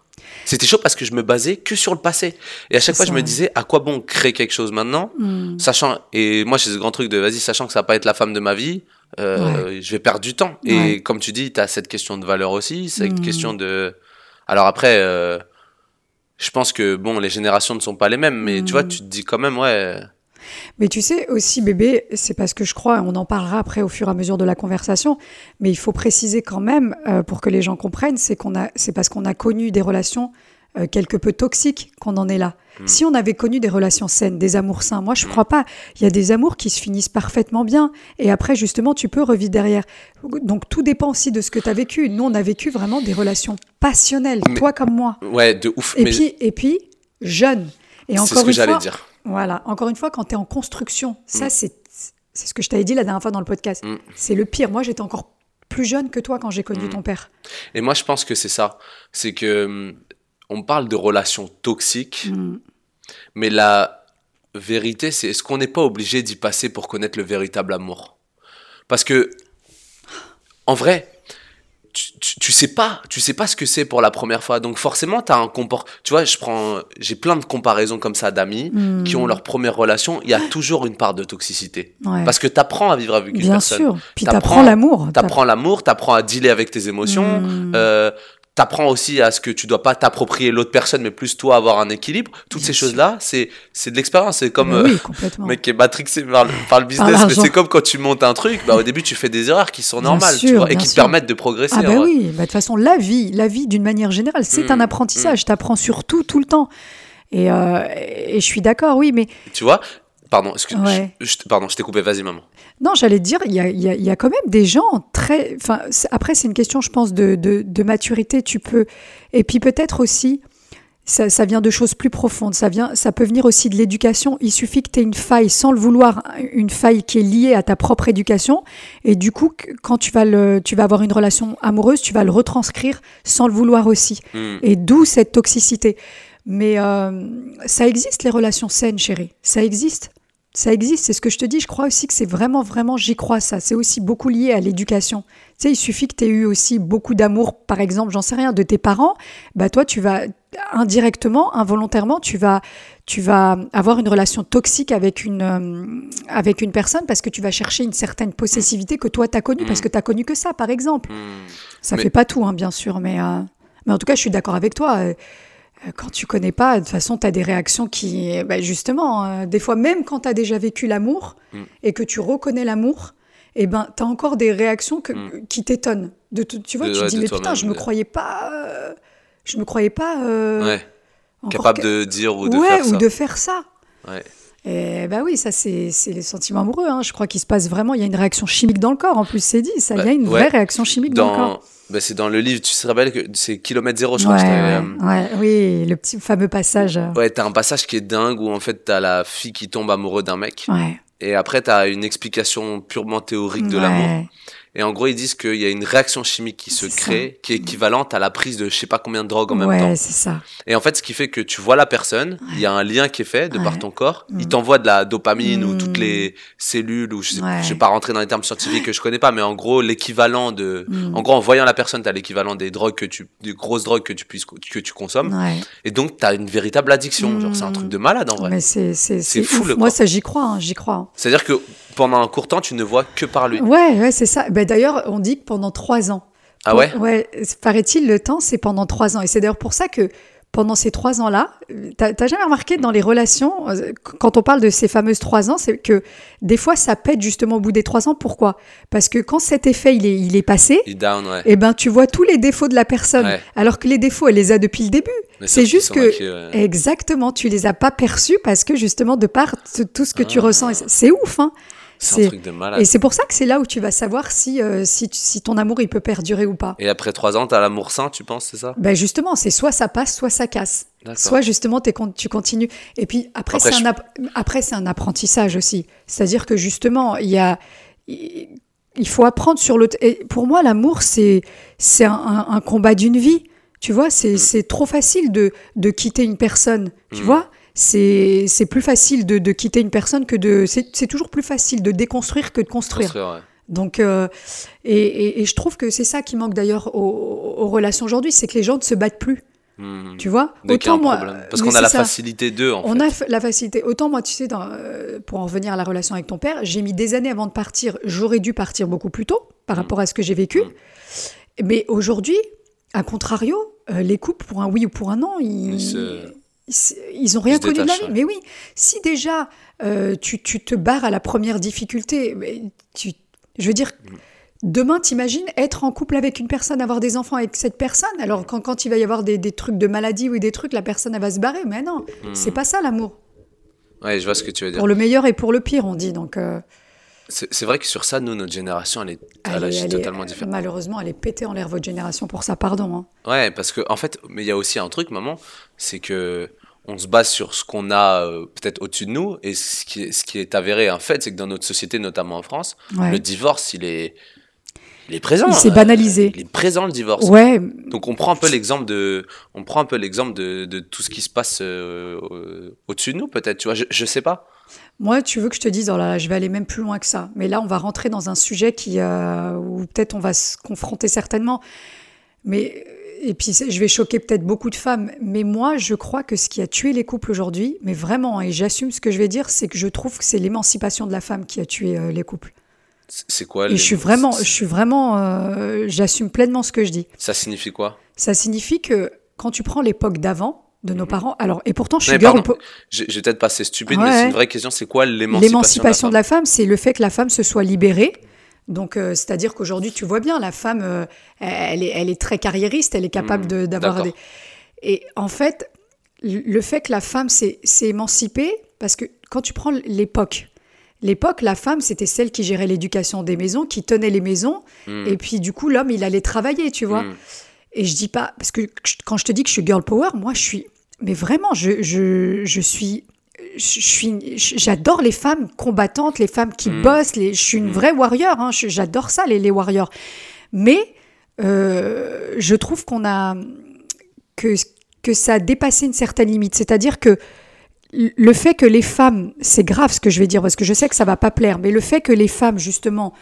C'était chaud parce que je me basais que sur le passé. Et à chaque C'est fois, je me disais, à quoi bon créer quelque chose maintenant Mm. Sachant, et moi j'ai ce grand truc de vas-y, sachant que ça va pas être la femme de ma vie, euh, je vais perdre du temps. Et comme tu dis, tu as cette question de valeur aussi, cette Mm. question de. Alors après, euh, je pense que bon, les générations ne sont pas les mêmes, mais tu vois, Mm. tu te dis quand même, ouais. Mais tu sais aussi, bébé, c'est parce que je crois, on en parlera après au fur et à mesure de la conversation, mais il faut préciser quand même, euh, pour que les gens comprennent, c'est qu'on a, c'est parce qu'on a connu des relations euh, quelque peu toxiques qu'on en est là. Si on avait connu des relations saines, des amours sains, moi je crois pas. Il y a des amours qui se finissent parfaitement bien, et après justement tu peux revivre derrière. Donc tout dépend aussi de ce que tu as vécu. Nous on a vécu vraiment des relations passionnelles, toi comme moi. Ouais, de ouf. Et mais puis et puis jeune. Et c'est encore ce que j'allais dire. voilà, encore une fois, quand tu es en construction, ça, Mm. c'est c'est ce que je t'avais dit la dernière fois dans le podcast. C'est le pire. Moi, j'étais encore plus jeune que toi quand j'ai connu ton père. Et moi, je pense que c'est ça. C'est que on parle de relations toxiques, Mm. mais la vérité, c'est est-ce qu'on n'est pas obligé d'y passer pour connaître le véritable amour? Parce que, en vrai, tu, tu, tu sais pas, tu sais pas ce que c'est pour la première fois. Donc forcément, tu as un comportement. Tu vois, je prends, j'ai plein de comparaisons comme ça d'amis Mm. qui ont leur première relation. Il y a toujours une part de toxicité. Ouais. Parce que tu apprends à vivre avec une Bien personne. sûr. Puis T'apprends- t'apprends l'amour. T'apprends l'amour, t'apprends à dealer avec tes émotions, Mm. euh, t'apprends aussi à ce que tu dois pas t'approprier l'autre personne, mais plus toi avoir un équilibre. Toutes Bien ces choses-là, c'est c'est de l'expérience. C'est comme Mais euh, oui, complètement. mec qui est matrixé par le, par le business, mais c'est comme quand tu montes un truc. Bah au début, tu fais des erreurs qui sont Bien normales, tu sûr, vois, et qui te permettent de progresser. Ah vrai. oui, bah, de toute façon, la vie, la vie d'une manière générale, c'est Mm, un apprentissage. T'apprends sur tout, tout le temps. Et, euh, et je suis d'accord, oui, mais Tu vois Pardon, excuse, Ouais. je, je- pardon, je t'ai coupé. Vas-y, maman. Non, j'allais dire, il y a, il y a- il y a quand même des gens très. Enfin, après, c'est une question, je pense, de, de, de maturité. Tu peux. Et puis peut-être aussi, ça, ça vient de choses plus profondes. Ça, vient, ça peut venir aussi de l'éducation. Il suffit que tu aies une faille, sans le vouloir, une faille qui est liée à ta propre éducation. Et du coup, quand tu vas, le, tu vas avoir une relation amoureuse, tu vas le retranscrire sans le vouloir aussi. Hmm. Et d'où cette toxicité. Mais euh, ça existe, les relations saines, chérie. Ça existe. Ça existe, c'est ce que je te dis. Je crois aussi que c'est vraiment, vraiment, j'y crois ça. C'est aussi beaucoup lié à l'éducation. Tu sais, il suffit que tu aies eu aussi beaucoup d'amour, par exemple, j'en sais rien, de tes parents. Bah, toi, tu vas indirectement, involontairement, tu vas, tu vas avoir une relation toxique avec une, euh, avec une personne parce que tu vas chercher une certaine possessivité que toi, tu as connue, parce que tu connu que ça, par exemple. Hmm. Ça Mais- fait pas tout, hein, bien sûr, mais, euh, mais en tout cas, je suis d'accord avec toi. euh, Quand tu connais pas, de toute façon, tu as des réactions qui, bah, justement, euh, des fois, même quand tu as déjà vécu l'amour Mm. et que tu reconnais l'amour, eh ben, tu as encore des réactions que- Mm. qui t'étonnent. De, tu vois, De- tu te ouais, dis, mais putain, toi-même, je me croyais pas. euh, je me croyais pas. euh, Ouais. Capable que- de dire ou de ouais, faire ou ça. de faire ça. Ouais. Et bah oui, ça, c'est les sentiments amoureux. hein. Je crois qu'il se passe vraiment. Il y a une réaction chimique dans le corps. En plus, c'est dit. Ça, il y a une ouais. vraie réaction chimique dans, le corps. Bah, c'est dans le livre, tu te rappelles que c'est kilomètre zéro, je Ouais, crois. ouais, euh, oui, le petit fameux passage. euh, Ouais, t'as un passage qui est dingue où en fait t'as la fille qui tombe amoureux d'un mec Ouais. et après t'as une explication purement théorique de l'amour. Et en gros ils disent qu'il y a une réaction chimique qui se crée qui est équivalente à la prise de je sais pas combien de drogues en même ouais, temps. c'est ça. Et en fait ce qui fait que tu vois la personne, il y a un lien qui est fait de par ton corps, Mm. il t'envoie de la dopamine ou Mm. toutes les cellules ou je sais, je vais pas rentrer dans les termes scientifiques que je connais pas mais en gros l'équivalent de Mm. en gros en voyant la personne t'as l'équivalent des drogues que tu des grosses drogues que tu puisses que tu consommes Ouais. et donc t'as une véritable addiction genre c'est un Mm. truc de malade en vrai. Mais c'est c'est C'est fou, le Moi, corps. ça, j'y crois. hein, j'y crois. C'est-à-dire que pendant un court temps, tu ne vois que par lui. Ouais, ouais, c'est ça. Ben, d'ailleurs, on dit que pendant trois ans. Ah ouais? Ouais, paraît-il, le temps, c'est pendant trois ans. Et c'est d'ailleurs pour ça que pendant ces trois ans-là, t'as jamais remarqué dans les relations, euh, quand on parle de ces fameuses trois ans, c'est que des fois, ça pète justement au bout des trois ans. Pourquoi? Parce que quand cet effet, il est, il est passé, Il down, ouais. eh ben, tu vois tous les défauts de la personne. Ouais. Alors que les défauts, elle les a depuis le début. C'est juste que- acquis, ouais. Exactement, tu les as pas perçus parce que justement, de par t- tout ce que tu Ah. ressens, et c'est- c'est ouf, hein C'est un truc de malade. Et c'est pour ça que c'est là où tu vas savoir si, euh, si, ton amour, il peut perdurer ou pas. Et après trois ans, t'as l'amour sain, tu penses, c'est ça? Ben justement, c'est soit ça passe, soit ça casse. Soit justement, con- tu continues. Et puis après, Après, c'est je- un, apprentissage aussi. C'est-à-dire que justement, il y a... Il faut apprendre sur le... Et pour moi, l'amour, c'est c'est un, un- combat d'une vie. Tu vois, c'est Mm. c'est trop facile de, de quitter une personne. Tu Mm. vois? C'est plus facile de, de quitter une personne que de... C'est toujours plus facile de déconstruire que de construire. Construire, ouais. Donc, euh, et, et- et je trouve que c'est ça qui manque d'ailleurs aux, aux relations aujourd'hui, c'est que les gens ne se battent plus. Mhm. Tu vois? Dès qu'il y a un moi. Parce qu'on a la ça. facilité d'eux, en On fait. a la facilité. Autant moi, tu sais, dans, euh, pour en revenir à la relation avec ton père, j'ai mis des années avant de partir. J'aurais dû partir beaucoup plus tôt par Mm. rapport à ce que j'ai vécu. Mm. Mais aujourd'hui, à contrario, euh, les couples pour un oui ou pour un non, ils, Ils se- ils n'ont rien connu de la vie. ouais. Mais oui, si déjà euh, tu, tu te barres à la première difficulté, mais tu, je veux dire, demain, t'imagines être en couple avec une personne, avoir des enfants avec cette personne? Alors quand, quand il va y avoir des, des trucs de maladie ou des trucs, la personne elle va se barrer. Mais non, Mm. c'est pas ça l'amour. Ouais, je vois ce que tu veux dire. Pour le meilleur et pour le pire, on dit. Donc euh, C'est vrai que sur ça, nous, notre génération, elle est, elle elle est- agit elle est- totalement différente. malheureusement, elle est pétée en l'air votre génération pour ça. Pardon. hein. Ouais, parce que en fait, mais il y a aussi un truc, maman, c'est que on se base sur ce qu'on a euh, peut-être au-dessus de nous, et ce qui est, ce qui est avéré un fait, c'est que dans notre société, notamment en France, Ouais. le divorce, il est, il est présent. Il s'est euh, banalisé. il est présent le divorce. Ouais, Donc on prend un peu l'exemple de, on prend un peu l'exemple de, de tout ce qui se passe euh, euh, au-dessus de nous, peut-être. Tu vois, je, je sais pas. Moi, tu veux que je te dise, oh là là, je vais aller même plus loin que ça. Mais là, on va rentrer dans un sujet qui, euh, où peut-être on va se confronter certainement. Mais et puis je vais choquer peut-être beaucoup de femmes. Mais moi, je crois que ce qui a tué les couples aujourd'hui, mais vraiment, et j'assume ce que je vais dire, c'est que je trouve que c'est l'émancipation de la femme qui a tué euh, les couples. C'est quoi Et je suis vraiment, je suis vraiment, euh, j'assume pleinement ce que je dis. Ça signifie quoi? Ça signifie que quand tu prends l'époque d'avant de nos parents, alors et pourtant je suis girl po- vais peut-être passer stupide, mais c'est une vraie question. C'est quoi l'émancipation L'émancipation de la femme, c'est le fait que la femme se soit libérée. Donc, euh, c'est-à-dire qu'aujourd'hui, tu vois bien, la femme, euh, elle, est, elle est très carriériste, elle est capable de- d'avoir des. Et en fait, le fait que la femme s'est émancipée, parce que quand tu prends l'époque, l'époque, la femme, c'était celle qui gérait l'éducation des maisons, qui tenait les maisons, Hmm. et puis du coup, l'homme, il allait travailler, tu vois. Et je dis pas, parce que quand je te dis que je suis girl power, moi je suis, mais vraiment, je, je, je suis, j'adore les femmes combattantes, les femmes qui Mm. bossent, les, je suis une Mm. vraie warrior, hein, j'adore ça, les, les warriors. Mais euh, je trouve qu'on a, que, que ça a dépassé une certaine limite. C'est-à-dire que le fait que les femmes, c'est grave ce que je vais dire, parce que je sais que ça va pas plaire, mais le fait que les femmes, justement,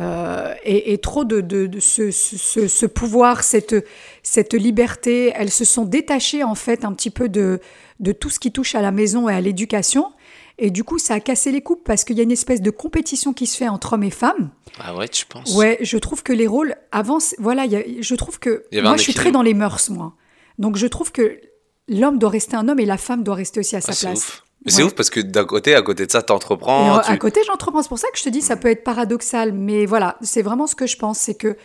euh, aient trop de, de, de ce, ce, ce pouvoir, cette, cette liberté, elles se sont détachées, en fait, un petit peu de, de tout ce qui touche à la maison et à l'éducation. Et du coup, ça a cassé les couples parce qu'il y a une espèce de compétition qui se fait entre hommes et femmes. Ah ouais, tu penses? Ouais, je trouve que les rôles avancent. Voilà, il y a- je trouve que moi, je suis très dans les mœurs, moi. Donc, je trouve que l'homme doit rester un homme et la femme doit rester aussi à sa Ah, place. ouf. Mais c'est Ouais. ouf parce que d'un côté, à côté de ça, t'entreprends. euh, tu- à côté, j'entreprends. C'est pour ça que je te dis, ça peut être paradoxal. Mais voilà, c'est vraiment ce que je pense. C'est que,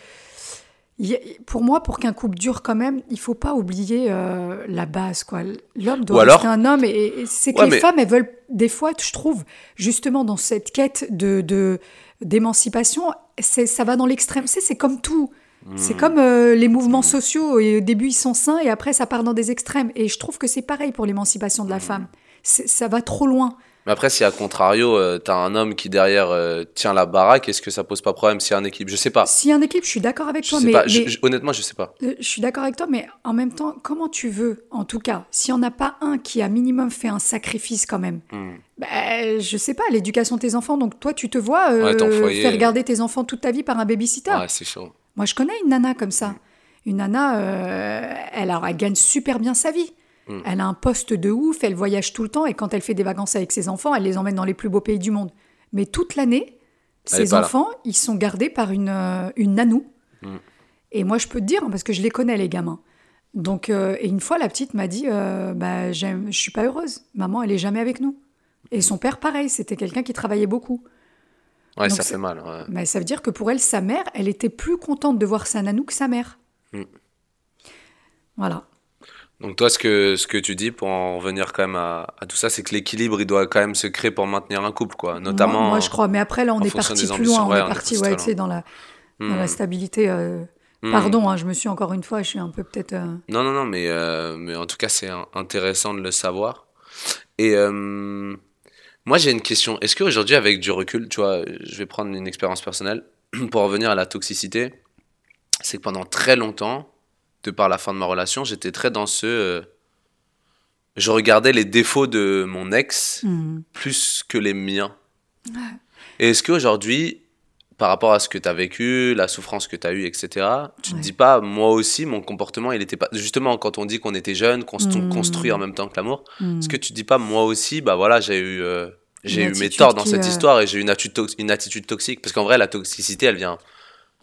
pour moi, pour qu'un couple dure quand même, il faut pas oublier euh, la base. quoi. L'homme doit alors- rester un homme. Et, et c'est que Ouais, les mais- femmes, elles veulent, des fois, je trouve, justement, dans cette quête de, d'émancipation, ça va dans l'extrême. C'est, comme tout. C'est comme euh, les mouvements sociaux. Et au début, ils sont sains et après, ça part dans des extrêmes. Et je trouve que c'est pareil pour l'émancipation de la femme. Ça va trop loin. Mais après, si à contrario, euh, t'as un homme qui derrière euh, tient la baraque, est-ce que ça pose pas problème a un équipe Je sais pas. A un équipe, je suis d'accord avec Je toi. sais mais, pas. Je- mais- je- honnêtement, je sais pas. Euh, Je suis d'accord avec toi, mais en même temps, comment tu veux, en tout cas, s'il n'y en a pas un qui a minimum fait un sacrifice quand même, Hmm. bah, je sais pas, l'éducation de tes enfants, donc toi tu te vois euh, Ouais, foyer, faire euh. garder tes enfants toute ta vie par un babysitter? Ouais, c'est chaud. Moi je connais une nana comme ça. Une nana, elle, alors, elle gagne super bien sa vie. Mm. Elle a un poste de ouf, elle voyage tout le temps et quand elle fait des vacances avec ses enfants, elle les emmène dans les plus beaux pays du monde. Mais toute l'année, ses là. enfants, ils sont gardés par une, euh, une nanou. Mm. Et moi, je peux te dire, hein, parce que je les connais, les gamins. Donc, euh, et une fois, la petite m'a dit euh, bah, Je suis pas heureuse. Maman, elle est jamais avec nous. Et son père, pareil, c'était quelqu'un qui travaillait beaucoup. Ouais, Donc ça fait mal. ouais. Mais ça veut dire que pour elle, sa mère, elle était plus contente de voir sa nanou que sa mère. Voilà. Donc toi, ce que, ce que tu dis pour en revenir quand même à, à tout ça, c'est que l'équilibre, il doit quand même se créer pour maintenir un couple, quoi. Notamment. Moi, moi, je crois. Mais après, là, on est parti plus loin. On Ouais, est parti, ouais, tu sais, dans la, dans la Hmm. stabilité. euh, Hmm. Pardon, hein, je me suis encore une fois, je suis un peu peut-être. euh, Non, non, non, mais, euh, mais en tout cas, c'est intéressant de le savoir. Et moi, j'ai une question. Est-ce qu'aujourd'hui, avec du recul, tu vois, je vais prendre une expérience personnelle pour revenir à la toxicité, c'est que pendant très longtemps, de par la fin de ma relation, j'étais très dans ce... euh, je regardais les défauts de mon ex hmm. plus que les miens. Et est-ce qu'aujourd'hui, par rapport à ce que tu as vécu, la souffrance que tu as eue, etc., tu te Ouais. dis pas, moi aussi, mon comportement, il était pas. Justement, quand on dit qu'on était jeune, qu'on se Mm. construit en même temps que l'amour, Hmm. est-ce que tu te dis pas, moi aussi, bah voilà, j'ai eu. euh, j'ai eu mes torts dans cette euh, histoire et j'ai eu une attitude, une attitude toxique? Parce qu'en vrai, la toxicité, elle vient,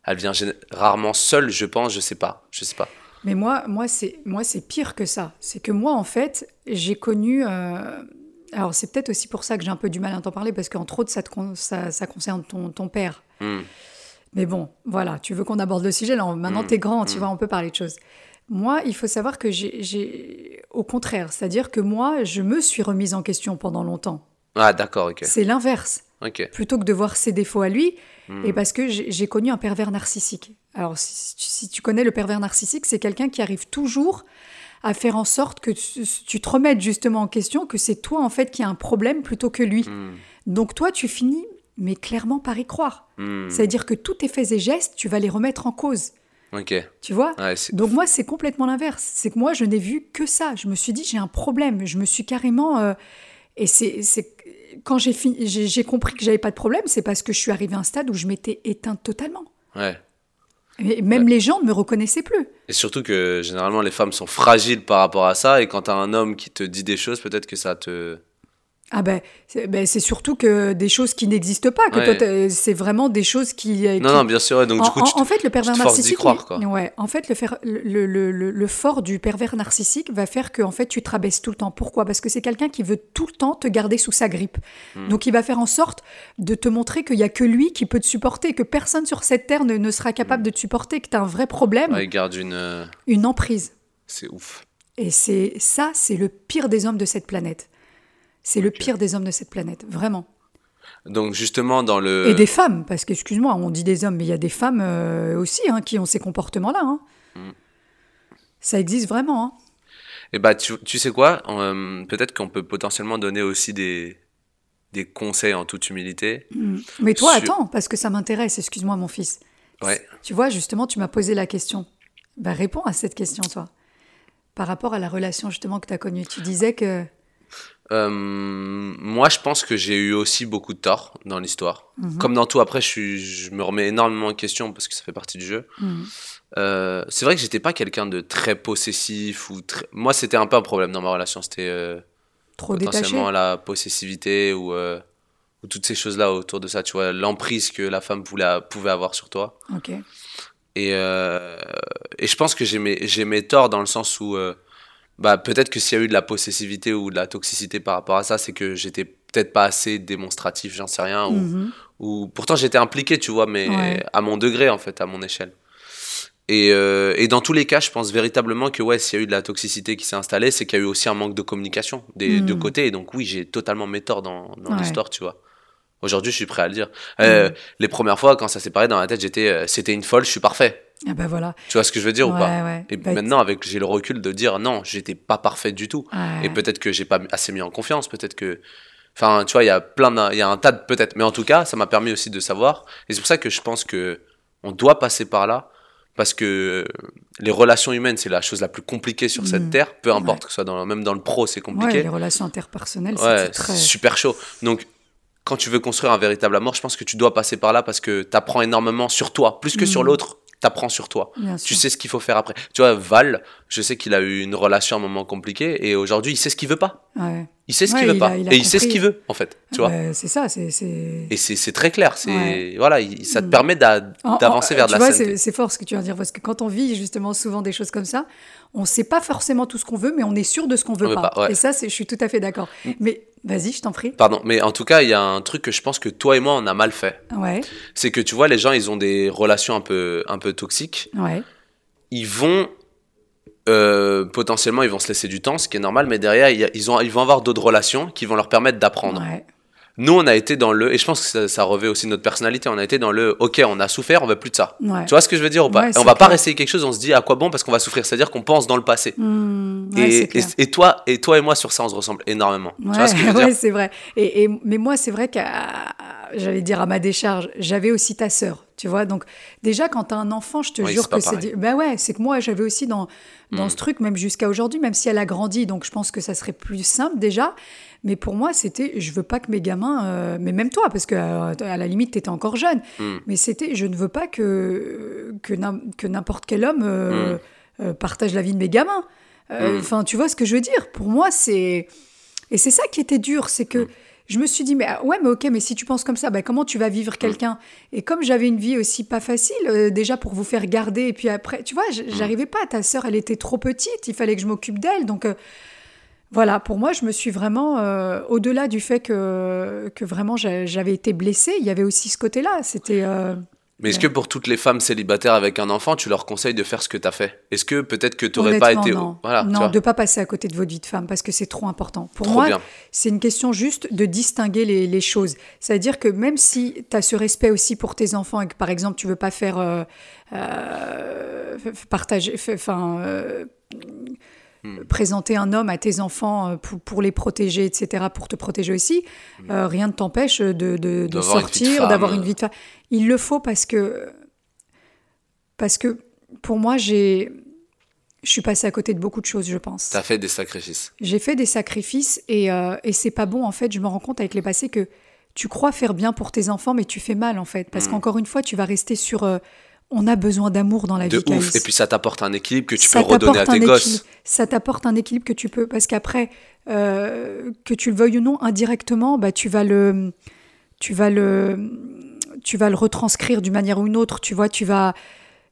elle vient rarement seule, je pense, je sais pas. Je sais pas. Mais moi, moi c'est moi c'est pire que ça. C'est que moi, en fait, j'ai connu. euh, Alors, c'est peut-être aussi pour ça que j'ai un peu du mal à t'en parler, parce qu'entre autres, ça, te con- ça, ça concerne ton, ton père. Hmm. Mais bon, voilà, tu veux qu'on aborde le sujet, là, maintenant Mm, t'es grand, tu mm. vois, on peut parler de choses. Moi, il faut savoir que j'ai- j'ai... Au contraire, c'est-à-dire que moi, je me suis remise en question pendant longtemps. Ah, d'accord, ok. C'est l'inverse. Ok. Plutôt que de voir ses défauts à lui, Hmm. et parce que j'ai connu un pervers narcissique. Alors, si, tu- si tu connais le pervers narcissique, c'est quelqu'un qui arrive toujours à faire en sorte que tu, tu te remettes justement en question, que c'est toi, en fait, qui a un problème plutôt que lui. Hmm. Donc, toi, tu finis, mais clairement, par y croire. Hmm. C'est-à-dire que tous tes faits et gestes, tu vas les remettre en cause. Tu vois? Ouais, Donc moi, c'est complètement l'inverse. C'est que moi, je n'ai vu que ça. Je me suis dit, j'ai un problème. Je me suis carrément... euh, Et c'est c'est- quand j'ai fini- j'ai j'ai compris que j'avais pas de problème, c'est parce que je suis arrivée à un stade où je m'étais éteinte totalement. ouais. Et même les gens ne me reconnaissaient plus. Et surtout que généralement les femmes sont fragiles par rapport à ça et quand t'as un homme qui te dit des choses, peut-être que ça te. Ah ben, c'est ben, c'est surtout que des choses qui n'existent pas, que Ouais. toi, t'as- c'est vraiment des choses qui... Non, qui- non, bien sûr. ouais, donc en, du coup, en- tu te- en fait, le pervers narcissique, croire, il- quoi. ouais, en fait, le, fer- le, le- le- le fort du pervers narcissique va faire que en fait, tu te rabaisses tout le temps. Pourquoi? Parce que c'est quelqu'un qui veut tout le temps te garder sous sa grippe. Hmm. Donc, il va faire en sorte de te montrer qu'il y a que lui qui peut te supporter, que personne sur cette terre ne, ne sera capable de te supporter, que tu as un vrai problème, ouais, garde une. euh, une emprise. C'est ouf. Et c'est ça, c'est le pire des hommes de cette planète. C'est le pire des hommes de cette planète, vraiment. Donc justement dans le. Et des femmes, parce qu'excuse-moi, on dit des hommes, mais il y a des femmes euh, aussi hein, qui ont ces comportements-là. hein. Mm. Ça existe vraiment. hein. Et bah tu, tu sais quoi euh, Peut-être qu'on peut potentiellement donner aussi des des conseils en toute humilité. Mm. Mais toi, Sur- attends, parce que ça m'intéresse, excuse-moi mon fils. Ouais. Tu vois, justement, tu m'as posé la question. Bah, réponds à cette question, toi. Par rapport à la relation justement que tu as connue. Tu disais que... Euh, moi, je pense que j'ai eu aussi beaucoup de tort dans l'histoire. Mhm. Comme dans tout, après, je, suis, je me remets énormément en question parce que ça fait partie du jeu. Mm. Euh, c'est vrai que j'étais pas quelqu'un de très possessif ou très... Moi, c'était un peu un problème dans ma relation. C'était euh, Trop détaché. potentiellement la possessivité ou, euh, ou toutes ces choses-là autour de ça. Tu vois, l'emprise que la femme voulait, pouvait avoir sur toi. Et, et je pense que j'ai mes, torts dans le sens où bah, peut-être que s'il y a eu de la possessivité ou de la toxicité par rapport à ça, c'est que j'étais peut-être pas assez démonstratif, j'en sais rien. Ou, Mhm. ou pourtant j'étais impliqué, tu vois, mais Ouais. à mon degré en fait, à mon échelle. Et, euh, et dans tous les cas, je pense véritablement que ouais, s'il y a eu de la toxicité qui s'est installée, c'est qu'il y a eu aussi un manque de communication des deux côtés. Et donc oui, j'ai totalement mes torts dans, dans Ouais. l'histoire, tu vois. Aujourd'hui, je suis prêt à le dire. Euh, Mm. Les premières fois, quand ça s'est parlé dans la tête, j'étais, euh, c'était une folle, je suis parfait. Ah bah voilà. Tu vois ce que je veux dire ou pas ouais. Et Bah, maintenant, avec j'ai le recul de dire non, j'étais pas parfait du tout. Ouais. Et peut-être que j'ai pas assez mis en confiance, peut-être que. Enfin, tu vois, il y a plein il y a un tas de peut-être. Mais en tout cas, ça m'a permis aussi de savoir. Et c'est pour ça que je pense que on doit passer par là. Parce que les relations humaines, c'est la chose la plus compliquée sur cette Mm. terre. Peu importe que ce soit dans, même dans le pro, c'est compliqué. les relations interpersonnelles, Ouais, c'est très... c'est super chaud. Donc, quand tu veux construire un véritable amour, je pense que tu dois passer par là parce que tu apprends énormément sur toi. Plus que sur Mm. l'autre, tu apprends sur toi. Bien Tu sûr. sais ce qu'il faut faire après. Tu vois, Val, je sais qu'il a eu une relation à un moment compliqué et aujourd'hui, il sait ce qu'il veut pas. Ouais. Il sait ce Ouais, qu'il veut pas. a- il a et il sait ce qu'il veut, en fait. Tu vois Bah, c'est ça, c'est... Et c'est très clair. C'est Ouais. voilà, il- ça te Mm. permet d'avancer vers de tu la vois, c'est fort ce que tu viens de dire, parce que quand on vit justement souvent des choses comme ça, on ne sait pas forcément tout ce qu'on veut, mais on est sûr de ce qu'on veut On pas. pas, ouais. Et ça, c'est- je suis tout à fait d'accord. Mais vas-y, je t'en prie. Pardon, mais en tout cas, il y a un truc que je pense que toi et moi, on a mal fait. Ouais, C'est que tu vois, les gens, ils ont des relations un peu, un peu toxiques. ouais, ils vont euh, potentiellement ils vont se laisser du temps, ce qui est normal, mais derrière ils, ont, ils vont avoir d'autres relations qui vont leur permettre d'apprendre. ouais. Nous, on a été dans le, et je pense que ça, ça revêt aussi notre personnalité, on a été dans le, ok, on a souffert, on veut plus de ça. ouais. Tu vois ce que je veux dire ou pas? Ouais, Et On va pas rester quelque chose, on se dit à quoi bon parce qu'on va souffrir, c'est-à-dire qu'on pense dans le passé. Hmm, ouais, et, toi, et toi et moi sur ça, on se ressemble énormément. tu vois ce que je veux ouais, dire? c'est vrai. Et, et- mais moi, c'est vrai qu'à, j'allais dire à ma décharge, j'avais aussi ta sœur, tu vois. Donc, déjà, quand t'as un enfant, je te Oui, jure que c'est. Ben ouais, c'est que moi, j'avais aussi dans, dans ce truc, même jusqu'à aujourd'hui, même si elle a grandi, donc je pense que ça serait plus simple déjà. Mais pour moi, c'était, je veux pas que mes gamins, euh, mais même toi, parce que euh, à la limite, t'étais encore jeune, Mm. mais c'était, je ne veux pas que, que, n'im- que n'importe quel homme euh, euh, partage la vie de mes gamins. Enfin, tu vois ce que je veux dire? Pour moi, c'est. Et c'est ça qui était dur, c'est que je me suis dit, mais ah, ouais, mais ok, mais si tu penses comme ça, bah, comment tu vas vivre quelqu'un? Et comme j'avais une vie aussi pas facile, euh, déjà pour vous faire garder, et puis après, tu vois, j- j'arrivais pas. Ta sœur, elle était trop petite, il fallait que je m'occupe d'elle. Donc euh, voilà, pour moi, je me suis vraiment, euh, au-delà du fait que, que vraiment j'a- j'avais été blessée, il y avait aussi ce côté-là. C'était. Mais est-ce que pour toutes les femmes célibataires avec un enfant, tu leur conseilles de faire ce que tu as fait? Est-ce que peut-être que tu n'aurais pas été. Non, Voilà, non de pas passer à côté de votre vie de femme, parce que c'est trop important. Pour trop moi. C'est une question juste de distinguer les, les choses. C'est-à-dire que même si tu as ce respect aussi pour tes enfants et que par exemple tu veux pas faire euh, euh, partager, enfin euh, Hmm. présenter un homme à tes enfants euh, pour, pour les protéger, etc., pour te protéger aussi, euh, rien ne t'empêche de, de- de Hmm. D'avoir une vie de sortir, femme, d'avoir une euh. vie de femme. Il le faut parce que parce que pour moi j'ai je suis passée à côté de beaucoup de choses, je pense. Tu as fait des sacrifices. J'ai fait des sacrifices et, euh, et c'est pas bon en fait. Je me rends compte avec les passés que tu crois faire bien pour tes enfants, mais tu fais mal en fait. Parce Mm. qu'encore une fois, tu vas rester sur. euh, on a besoin d'amour dans la De vie. ouf. Caïs. Et puis ça t'apporte un équilibre que tu Ça peux redonner à tes gosses. Ça t'apporte un équilibre que tu peux. Parce qu'après, euh, que tu le veuilles ou non, indirectement, bah, tu vas le. Tu vas le. Tu vas le retranscrire d'une manière ou une autre. Tu vois, tu vas.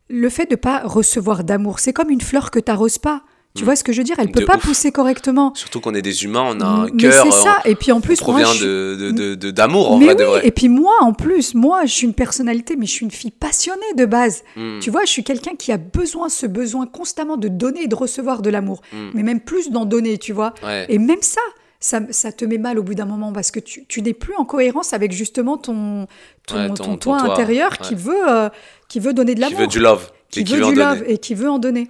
Le fait de pas recevoir d'amour, c'est comme une fleur que tu n'arroses pas. Tu Mm. vois ce que je veux dire? Elle peut De pas ouf. pousser correctement. Surtout qu'on est des humains, on a un cœur. c'est ça. on- Et puis en on plus, moi, provient je de- d'amour en mais vrai oui, de vrai. et puis moi, en plus, moi, je suis une personnalité, mais je suis une fille passionnée de base. Mm. Tu vois, je suis quelqu'un qui a besoin, ce besoin constamment de donner et de recevoir de l'amour. Mm. Mais même plus d'en donner, tu vois. Ouais. Et même ça, ça, ça te met mal au bout d'un moment parce que tu, tu n'es plus en cohérence avec justement ton, ton, Ouais, ton, ton- ton toi toi, intérieur ouais. qui, veut, euh, qui veut donner de Qui l'amour. veut du love. qui et qui veut du donner. love et qui veut en donner.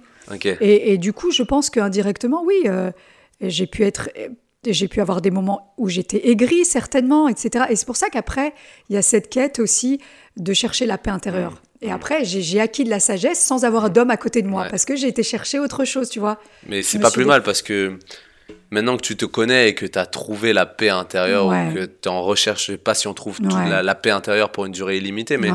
Et, et du coup, je pense qu'indirectement, oui, euh, j'ai pu être, j'ai pu avoir des moments où j'étais aigrie certainement, etc. Et c'est pour ça qu'après, il y a cette quête aussi de chercher la paix intérieure. Et après, j'ai acquis de la sagesse sans avoir d'homme à côté de moi, Ouais. parce que j'ai été chercher autre chose, tu vois. Mais c'est pas plus mal parce que maintenant que tu te connais et que tu as trouvé la paix intérieure Ouais. ou que tu en recherche, je sais pas si on trouve Ouais. la, la paix intérieure pour une durée illimitée, mais.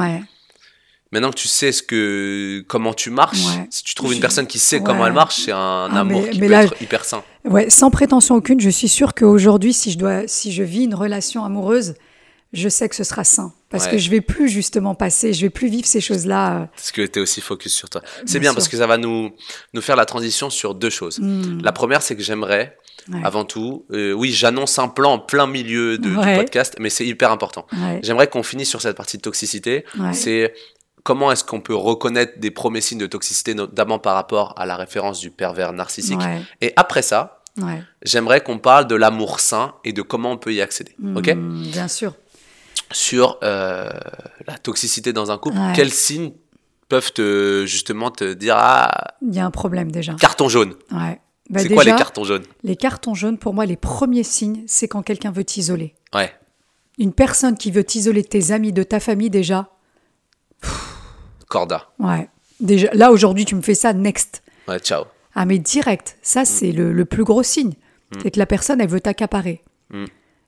Maintenant que tu sais ce que, comment tu marches, Ouais. si tu trouves une personne qui sait Ouais. comment elle marche, c'est un Ah, amour mais- qui mais peut là, être hyper sain. Ouais, sans prétention aucune, je suis sûre qu'aujourd'hui, si je dois, si je vis une relation amoureuse, je sais que ce sera sain, parce Ouais. que je vais plus justement passer, je vais plus vivre ces choses-là. Parce que tu es aussi focus sur toi. C'est Bien parce que ça va nous, nous faire la transition sur deux choses. hmm, La première, c'est que j'aimerais, ouais, avant tout, euh, oui, j'annonce un plan en plein milieu de, Ouais. du podcast, mais c'est hyper important. J'aimerais qu'on finisse sur cette partie de toxicité. C'est comment est-ce qu'on peut reconnaître des premiers signes de toxicité, notamment par rapport à la référence du pervers narcissique. Ouais, Et après ça, ouais. j'aimerais qu'on parle de l'amour sain et de comment on peut y accéder. Ok? Hmm, Bien sûr. Sur euh, la toxicité dans un couple, Ouais. quels signes peuvent te, justement te dire ah Il y a un problème déjà. carton jaune. Ouais. Bah, c'est quoi les cartons jaunes? les cartons jaunes, pour moi, les premiers signes, c'est quand quelqu'un veut t'isoler. Ouais. Une personne qui veut t'isoler de tes amis, de ta famille, déjà, Corda. ouais. Déjà, là, aujourd'hui, tu me fais ça, next. Ouais, ciao. Ah, mais direct, ça, Mm. c'est le, le plus gros signe. C'est que la personne, elle veut t'accaparer. Mm.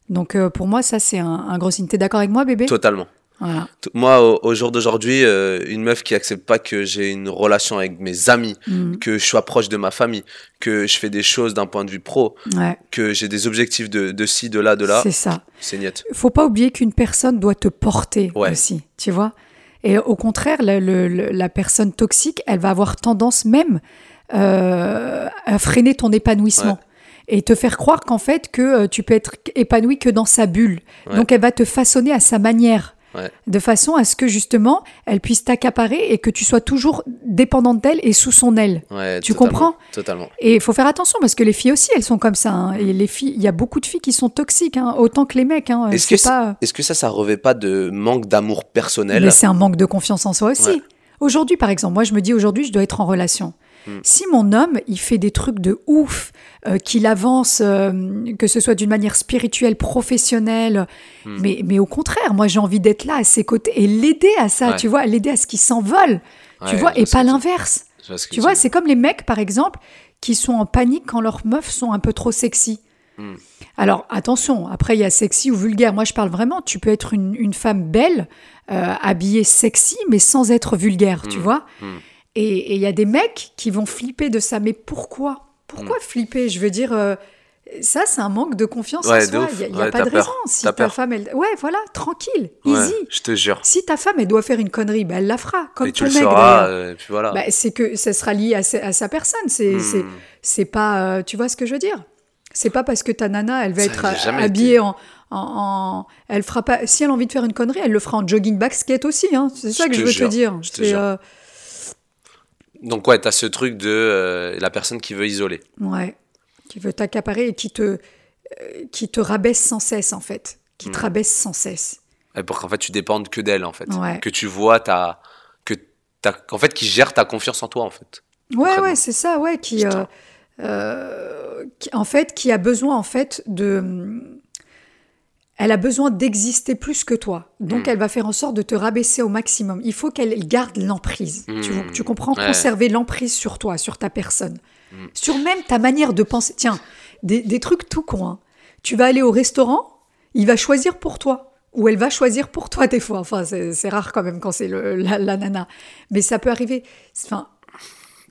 Donc, euh, pour moi, ça, c'est un, un gros signe. T'es d'accord avec moi, bébé? Totalement. Voilà. Moi, au, au jour d'aujourd'hui, euh, une meuf qui accepte pas que j'ai une relation avec mes amis, Mm. que je sois proche de ma famille, que je fais des choses d'un point de vue pro, Ouais, que j'ai des objectifs de, de ci, de là, de là, c'est ça. c'est niette. faut pas oublier qu'une personne doit te porter Ouais. aussi, tu vois? Et au contraire, le- le- le- la personne toxique, elle va avoir tendance même euh, à freiner ton épanouissement. Et te faire croire qu'en fait, que euh, tu peux être épanoui que dans sa bulle. Ouais. Donc, elle va te façonner à sa manière. Ouais. De façon à ce que justement, elle puisse t'accaparer et que tu sois toujours dépendante d'elle et sous son aile. Ouais, Tu totalement, comprends? Totalement. Et il faut faire attention parce que les filles aussi, elles sont comme ça. hein. Et les filles, il y a beaucoup de filles qui sont toxiques, hein, autant que les mecs. Hein. Est-ce que, ça- pas... est-ce que ça, ça revêt pas de manque d'amour personnel? Mais c'est un manque de confiance en soi aussi. Ouais. Aujourd'hui, par exemple, moi, je me dis aujourd'hui, je dois être en relation. Hmm. Si mon homme, il fait des trucs de ouf, euh, qu'il avance, euh, que ce soit d'une manière spirituelle, professionnelle, Hmm. mais, mais au contraire, moi, j'ai envie d'être là à ses côtés et l'aider à ça, Ouais. tu vois, l'aider à ce qu'il s'envole, tu vois, et pas l'inverse. Tu vois, c'est comme les mecs, par exemple, qui sont en panique quand leurs meufs sont un peu trop sexy. Hmm. Alors, attention, après, il y a sexy ou vulgaire. Moi, je parle vraiment, tu peux être une, une femme belle, euh, habillée sexy, mais sans être vulgaire, tu vois. Et il y a des mecs qui vont flipper de ça. Mais pourquoi? Pourquoi Hmm. flipper? Je veux dire, euh, Ça, c'est un manque de confiance Ouais, en soi. Il n'y a, y a Ouais, pas de peur. raison. Si ta peur. femme, elle... Ouais, voilà, tranquille, Ouais, easy. je te jure. Si ta femme, elle doit faire une connerie, bah, elle la fera. Comme et tu ton le mec, sauras, d'ailleurs. euh, et puis voilà. Bah, c'est que ça sera lié à sa, à sa personne. C'est Hmm. pas. euh, tu vois ce que je veux dire? C'est pas parce que ta nana, elle va Ça, être habillée été. en, en, en- Elle fera pas. Si elle a envie de faire une connerie, elle le fera en jogging basket aussi. Hein. C'est ça que je veux jure, te dire. je te jure. euh, Donc ouais, t'as ce truc de euh, la personne qui veut isoler. Ouais. Qui veut t'accaparer et qui te, euh, qui te rabaisse sans cesse, en fait. Qui Hmm. te rabaisse sans cesse. Et pour qu'en fait tu dépendes que d'elle en fait. Ouais. Que tu vois ta que en fait qui gère ta confiance en toi en fait. Ouais, ouais, c'est ça, ouais, qui, euh, qui- en fait, qui a besoin, en fait, de, elle a besoin d'exister plus que toi. Donc, Mm. elle va faire en sorte de te rabaisser au maximum. Il faut qu'elle garde l'emprise. Tu, Mm. tu comprends? Ouais. Conserver l'emprise sur toi, sur ta personne, Mm. sur même ta manière de penser. Tiens, des, des trucs tout cons. hein. Tu vas aller au restaurant, il va choisir pour toi. Ou elle va choisir pour toi des fois. Enfin, c'est rare quand même quand c'est la, la nana. Mais ça peut arriver. Enfin,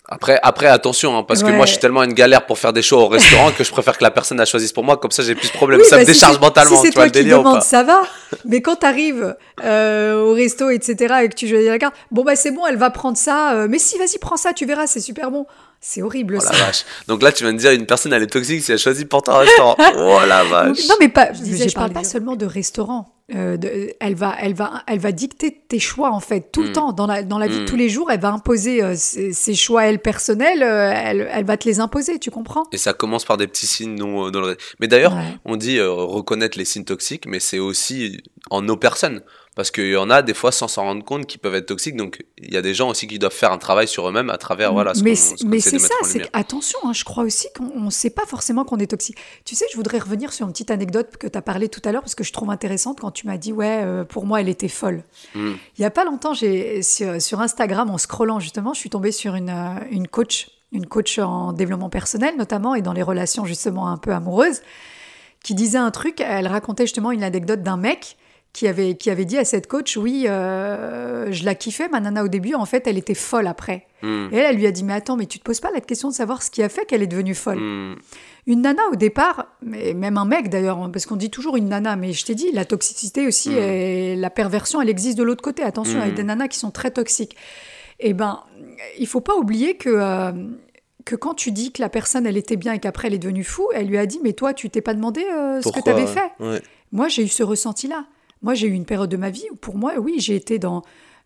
Après, après attention, hein, parce que moi je suis tellement une galère pour faire des shows au restaurant que je préfère que la personne la choisisse pour moi, comme ça j'ai plus de problèmes. Oui, ça bah, me si décharge mentalement, Si c'est toi le qui pas ça va. Mais quand tu arrives au resto, etc., et que tu choisis la carte, bon, bah c'est bon, elle va prendre ça. euh, mais si, vas-y, prends ça, tu verras, c'est super bon. C'est horrible Oh la ça. vache. Donc là tu viens de dire une personne elle est toxique si elle choisit pour ton restaurant. oh la vache. Non, mais pas, je, disais, je parle pas seulement de restaurant. Euh, de- elle, va, elle, va, elle va dicter tes choix, en fait, tout le Mm. temps. Dans la, dans la vie de tous les jours, elle va imposer euh, ses, ses choix, elle, personnels. euh, elle, elle va te les imposer, tu comprends? Et ça commence par des petits signes non, dans le... Mais d'ailleurs, Ouais. on dit euh, reconnaître les signes toxiques, mais c'est aussi en nos personnes. Parce qu'il y en a des fois sans s'en rendre compte qui peuvent être toxiques. Donc il y a des gens aussi qui doivent faire un travail sur eux-mêmes à travers voilà, ce mais c'est- ça, c'est attention, hein, je crois aussi qu'on ne sait pas forcément qu'on est toxique. Tu sais, je voudrais revenir sur une petite anecdote que tu as parlé tout à l'heure parce que je trouve intéressante quand tu m'as dit, ouais, euh, pour moi, elle était folle. Mm. Il y a pas longtemps, j'ai sur, sur Instagram, en scrollant justement, je suis tombée sur une, euh, une coach, une coach en développement personnel notamment et dans les relations justement un peu amoureuses, qui disait un truc. Elle racontait justement une anecdote d'un mec qui avait, qui avait dit à cette coach, oui, euh, je la kiffais, ma nana au début, en fait, elle était folle après. Mm. Et elle, elle lui a dit, mais attends, mais tu te poses pas la question de savoir ce qui a fait qu'elle est devenue folle. Mm. Une nana au départ, mais même un mec d'ailleurs, hein, parce qu'on dit toujours une nana, mais je t'ai dit, la toxicité aussi, Mm. et la perversion, elle existe de l'autre côté. Attention, il y a Mm. des nanas qui sont très toxiques. Eh ben, il faut pas oublier que, euh, que quand tu dis que la personne, elle était bien et qu'après elle est devenue fou, elle lui a dit, mais toi, tu t'es pas demandé euh, ce que tu avais fait. ouais. Moi, j'ai eu ce ressenti-là. Moi, j'ai eu une période de ma vie où, pour moi, oui, j'ai été dans,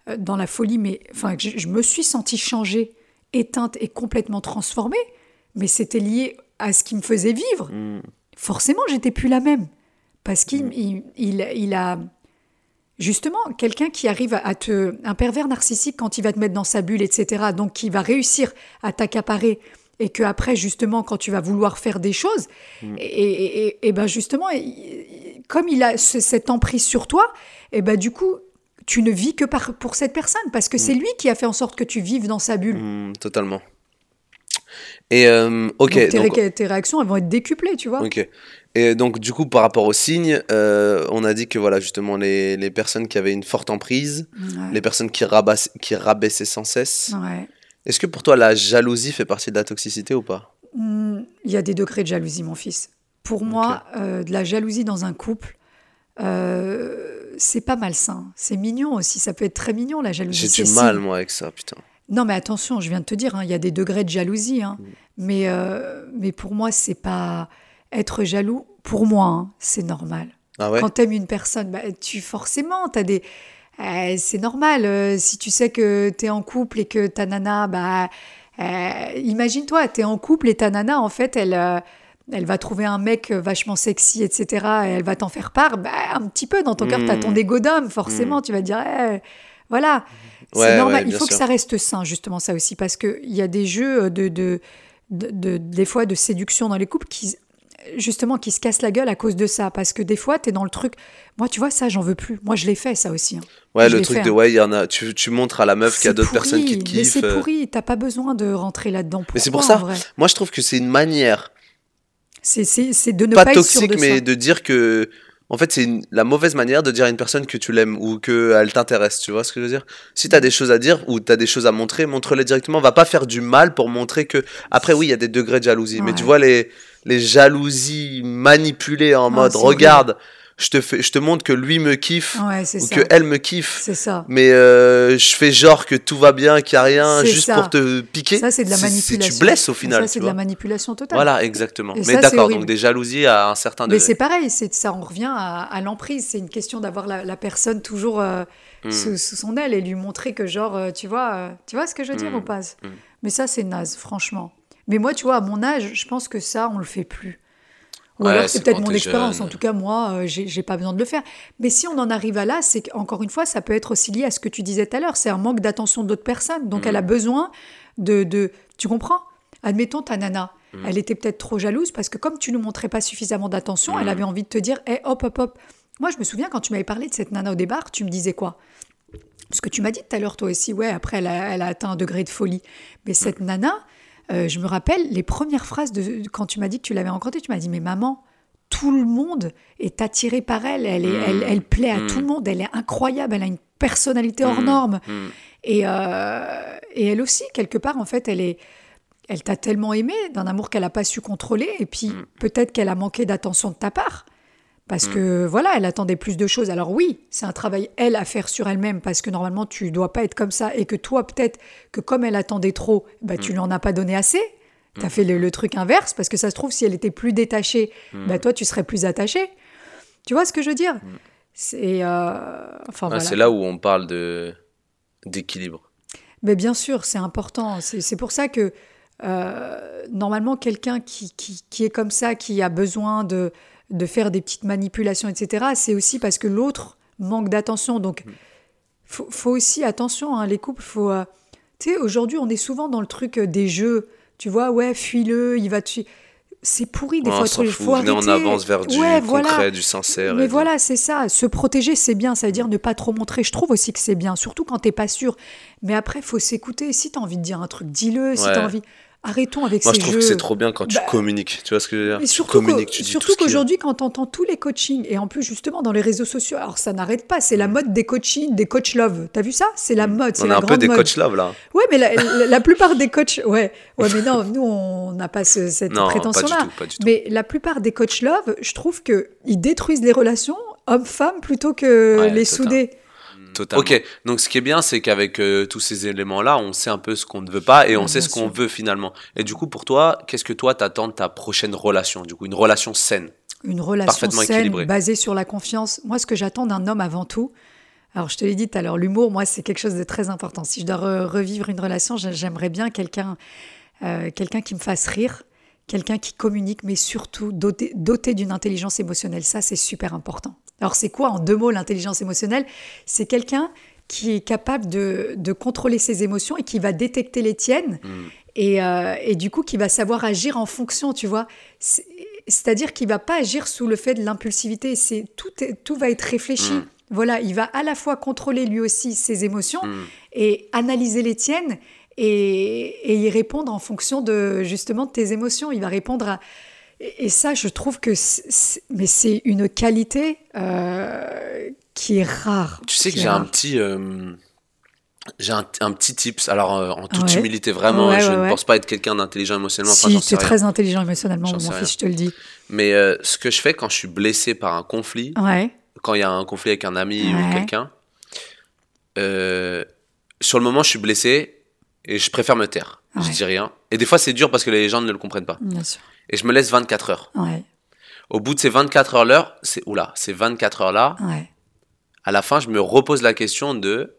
euh, dans la folie, mais enfin, je, je me suis sentie changée, éteinte et complètement transformée, mais c'était lié à ce qui me faisait vivre. Mm. Forcément, j'étais plus la même. Parce qu'il il, il- il a. Justement, quelqu'un qui arrive à te. Un pervers narcissique, quand il va te mettre dans sa bulle, etc., donc qui va réussir à t'accaparer, et que après, justement, quand tu vas vouloir faire des choses, et, et- et- et ben justement, comme il a ce- cette emprise sur toi, et ben du coup, tu ne vis que par, pour cette personne, parce que c'est lui qui a fait en sorte que tu vives dans sa bulle. Mm, totalement. Et euh, ok, donc, tes, donc, ré- tes réactions, elles vont être décuplées, tu vois. ok. Et donc du coup, par rapport aux signes, euh, on a dit que voilà justement les, les personnes qui avaient une forte emprise, Ouais. les personnes qui, rabass- qui rabaissaient sans cesse. Ouais. Est-ce que pour toi la jalousie fait partie de la toxicité ou pas? Hmm, Il y a des degrés de jalousie, mon fils. Pour moi, euh, de la jalousie dans un couple, euh, c'est pas malsain. C'est mignon aussi. Ça peut être très mignon, la jalousie. J'ai du mal si- moi avec ça, putain. Non, mais attention, je viens de te dire, hein, il y a des degrés de jalousie. hein. Mm. Mais, euh, mais pour moi, c'est pas. Être jaloux, pour moi, hein, c'est normal. Ah ouais? Quand t'aimes une personne, bah, tu forcément, t'as des. euh, c'est normal. euh, si tu sais que t'es en couple et que ta nana, bah, imagine-toi, t'es en couple et ta nana, en fait, elle, elle va trouver un mec vachement sexy, etc. Et elle va t'en faire part. Bah, un petit peu dans ton cœur, t'as ton Mm. égo d'homme, forcément. Tu vas te dire, eh, voilà. Ouais, c'est normal. ouais, Il faut que ça reste sain, justement, ça aussi, parce qu'il y a des jeux de, de, de, de- des fois de séduction dans les couples qui justement qui se cassent la gueule à cause de ça parce que des fois tu es dans le truc moi tu vois ça j'en veux plus moi je l'ai fait ça aussi hein. Ouais, je le truc fait, de hein. ouais, il y en a. Tu, tu montres à la meuf qu'il y a d'autres personnes qui te mais kiffent. c'est euh. pourri t'as pas besoin de rentrer là-dedans Mais c'est pour ça? Moi, je trouve que c'est une manière, c'est de ne pas, pas, être sûr toxique, de mais ça. de dire que en fait, c'est la mauvaise manière de dire à une personne que tu l'aimes ou qu'elle t'intéresse. Tu vois ce que je veux dire? Si tu as des choses à dire ou tu as des choses à montrer, montre-les directement. Va pas faire du mal pour montrer que. Après, oui, il y a des degrés de jalousie, mais tu vois les, les jalousies manipulées en Ah, mode horrible. Je te, fais, je te montre que lui me kiffe Ouais, ou ça. que elle me kiffe. C'est ça. Mais euh, je fais genre que tout va bien, qu'il n'y a rien, juste ça. pour te piquer. Ça, c'est de la manipulation. Tu blesses au final. Ça, c'est de la manipulation totale. Voilà, exactement. Et Mais d'accord, donc des jalousies à un certain Mais degré. c'est pareil, c'est ça, on revient à, à l'emprise. C'est une question d'avoir la, la personne toujours euh, Mm. sous, sous son aile et lui montrer que genre, euh, tu vois, tu vois ce que je veux dire Mm. ou pas? Mm. Mais ça, c'est naze, franchement. Mais moi, tu vois, à mon âge, je pense que ça, on le fait plus. Ou Ouais, alors c'est peut-être mon expérience. jeune. En tout cas, moi, euh, j'ai pas besoin de le faire. Mais si on en arrive à là, c'est qu'encore une fois, ça peut être aussi lié à ce que tu disais tout à l'heure. C'est un manque d'attention d'autres personnes. Donc, elle a besoin de, de. Tu comprends? Admettons ta nana. Mm. Elle était peut-être trop jalouse parce que comme tu ne montrais pas suffisamment d'attention, elle Mm. avait envie de te dire Eh, hop, hop, hop. Moi, je me souviens quand tu m'avais parlé de cette nana au départ, tu me disais quoi? Parce que tu m'as dit tout à l'heure, toi aussi, ouais, après, elle a, elle a atteint un degré de folie. Mais cette nana, euh, je me rappelle les premières phrases de quand tu m'as dit que tu l'avais rencontrée, tu m'as dit Mais maman, tout le monde est attiré par elle. Elle, est, Mm. elle, elle plaît à Mm. tout le monde. Elle est incroyable. Elle a une personnalité hors Mm. norme. Et, euh, et elle aussi, quelque part, en fait, elle est. Elle t'a tellement aimé d'un amour qu'elle n'a pas su contrôler. Et puis, peut-être qu'elle a manqué d'attention de ta part. Parce que, voilà, elle attendait plus de choses. Alors, oui, c'est un travail, elle, à faire sur elle-même. Parce que normalement, tu dois pas être comme ça. Et que toi, peut-être que comme elle attendait trop, bah, tu lui en as pas donné assez. Tu as fait le, le truc inverse. Parce que ça se trouve, si elle était plus détachée, bah, toi, tu serais plus attaché. Tu vois ce que je veux dire? C'est. euh, Enfin, Ah, voilà. C'est là où on parle de d'équilibre. Mais bien sûr, c'est important. C'est c'est pour ça que euh, normalement, quelqu'un qui, qui, qui est comme ça, qui a besoin de, de faire des petites manipulations, etc., c'est aussi parce que l'autre manque d'attention. Donc, faut, faut aussi, attention, hein, les couples, faut. euh, tu sais, aujourd'hui, on est souvent dans le truc euh, des jeux. Tu vois, ouais, fuis-le, il va te. C'est pourri des Ouais, fois. on il faut venez, on arrêter. avance vers du Ouais, concret, voilà. du sincère. Mais voilà, c'est ça. Se protéger, c'est bien. Ça veut dire ne pas trop montrer. Je trouve aussi que c'est bien, surtout quand t'es pas sûr. Mais après, faut s'écouter. Si t'as envie de dire un truc, dis-le. Si Ouais. t'as envie, arrêtons avec Moi, ces je trouve jeux. que c'est trop bien quand tu Bah, communiques. Tu vois ce que je veux dire? Mais Tu surtout communiques, tu dis surtout qu'aujourd'hui, quand on entend tous les coachings, et en plus justement dans les réseaux sociaux, alors ça n'arrête pas, c'est la Mm. mode des coachings, des coach love. T'as vu ça? C'est la mode, c'est On la a un peu des mode. coachs love là. Ouais, mais la, la- la plupart des coachs, ouais, ouais, mais non, nous on n'a pas ce- cette prétention-là. tout, pas du tout. Mais la plupart des coachs love, je trouve que ils détruisent les relations hommes-femmes plutôt que Ouais, les souder. Totalement. Ok, donc ce qui est bien, c'est qu'avec euh, tous ces éléments-là, on sait un peu ce qu'on ne veut pas et on sait bien ce qu'on veut finalement. Et du coup, pour toi, qu'est-ce que toi t'attends de ta prochaine relation? Du coup, une relation saine. Une relation Parfaitement saine, équilibrée. basée sur la confiance. Moi, ce que j'attends d'un homme avant tout, alors je te l'ai dit tout à l'heure, l'humour, moi, c'est quelque chose de très important. Si je dois re- revivre une relation, j'ai- j'aimerais bien quelqu'un euh, quelqu'un qui me fasse rire, quelqu'un qui communique, mais surtout doté, doté d'une intelligence émotionnelle. Ça, c'est super important. Alors, c'est quoi en deux mots l'intelligence émotionnelle? C'est quelqu'un qui est capable de, de contrôler ses émotions et qui va détecter les tiennes Mm. et, euh, et du coup qui va savoir agir en fonction, tu vois. C'est- C'est-à-dire qu'il va pas agir sous le fait de l'impulsivité. C'est tout, tout va être réfléchi. Mm. Voilà, il va à la fois contrôler lui aussi ses émotions Mm. et analyser les tiennes et, et y répondre en fonction de justement de tes émotions. Il va répondre à et, et ça, je trouve que c'est- c'est- mais c'est une qualité euh, qui est rare. Tu sais que j'ai un petit. euh, J'ai un, un petit tips. Alors, euh, en toute Ouais. humilité, vraiment, Ouais, je ouais, ne pense pas être quelqu'un d'intelligent émotionnellement. enfin, Si, sais tu es très intelligent émotionnellement, J'en mon fils, je te le dis. Mais euh, ce que je fais quand je suis blessé par un conflit, quand il y a un conflit avec un ami ou quelqu'un, sur le moment, je suis blessé et je préfère me taire. Je dis rien. Et des fois, c'est dur parce que les gens ne le comprennent pas. bien sûr. Et je me laisse 24 heures. Ouais, Au bout de ces 24 heures là, c'est oula, ces 24 heures là, ouais, à la fin, je me repose la question de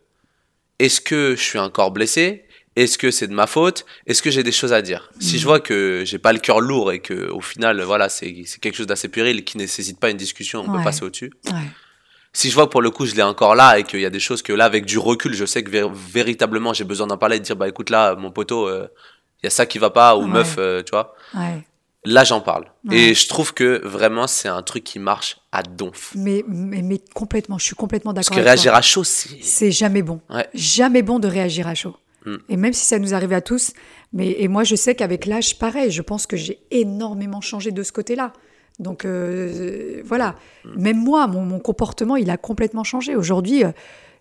est-ce que je suis encore blessé? Est-ce que c'est de ma faute? Est-ce que j'ai des choses à dire? Si je vois que j'ai pas le cœur lourd et que au final, voilà, c'est quelque chose d'assez puéril qui nécessite pas une discussion, on peut passer au-dessus. Si je vois que pour le coup, je l'ai encore là et qu'il y a des choses que là, avec du recul, je sais que vé- véritablement, j'ai besoin d'en parler et de dire bah écoute là, mon poteau, euh, il y a ça qui va pas ou Ouais. meuf, euh, tu vois. ouais. Là, j'en parle. Ouais. Et je trouve que vraiment, c'est un truc qui marche à donf. Mais, mais, mais complètement, je suis complètement Parce d'accord que avec réagir toi. à chaud, c'est. C'est jamais bon. Jamais bon de réagir à chaud. Mm. Et même si ça nous arrive à tous, mais et moi je sais qu'avec l'âge, pareil, je pense que j'ai énormément changé de ce côté-là. Donc euh, voilà, même moi, mon, mon comportement, il a complètement changé. Aujourd'hui, euh,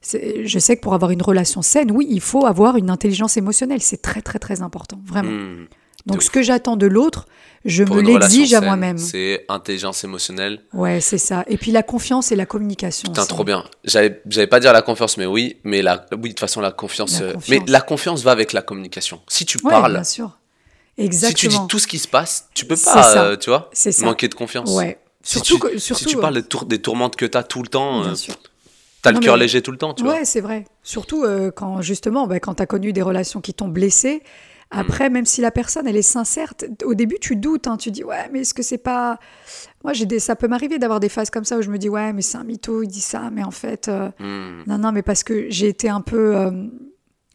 je sais que pour avoir une relation saine, oui, il faut avoir une intelligence émotionnelle. C'est très très très important, vraiment. Hmm. Donc ce que j'attends de l'autre, je Pour me l'exige à moi-même. C'est intelligence émotionnelle. Ouais, c'est ça. Et puis la confiance et la communication. Putain, trop bien. J'allais, pas dire la confiance, mais oui, mais la, oui, de toute façon, la confiance, La euh. Mais la confiance va avec la communication. Si tu Ouais, parles, bien sûr. Si Exactement. tu dis tout ce qui se passe, tu peux pas, euh, tu vois, manquer de confiance. Ouais. Si Surtout, tu, que- si surtout tu parles des, tour- des tourmentes que t'as tout le temps, euh, sûr. t'as le cœur mais- léger tout le temps, tu vois. Ouais, c'est vrai. Surtout euh, quand justement, bah, quand tu as connu des relations qui t'ont blessé. Après, même si la personne elle est sincère, au début tu doutes, hein, tu dis ouais, mais est-ce que c'est pas. Moi, j'ai des, ça peut m'arriver d'avoir des phases comme ça où je me dis ouais, mais c'est un mytho, il dit ça, mais en fait, euh, Hmm. non, non, mais parce que j'ai été un peu. euh,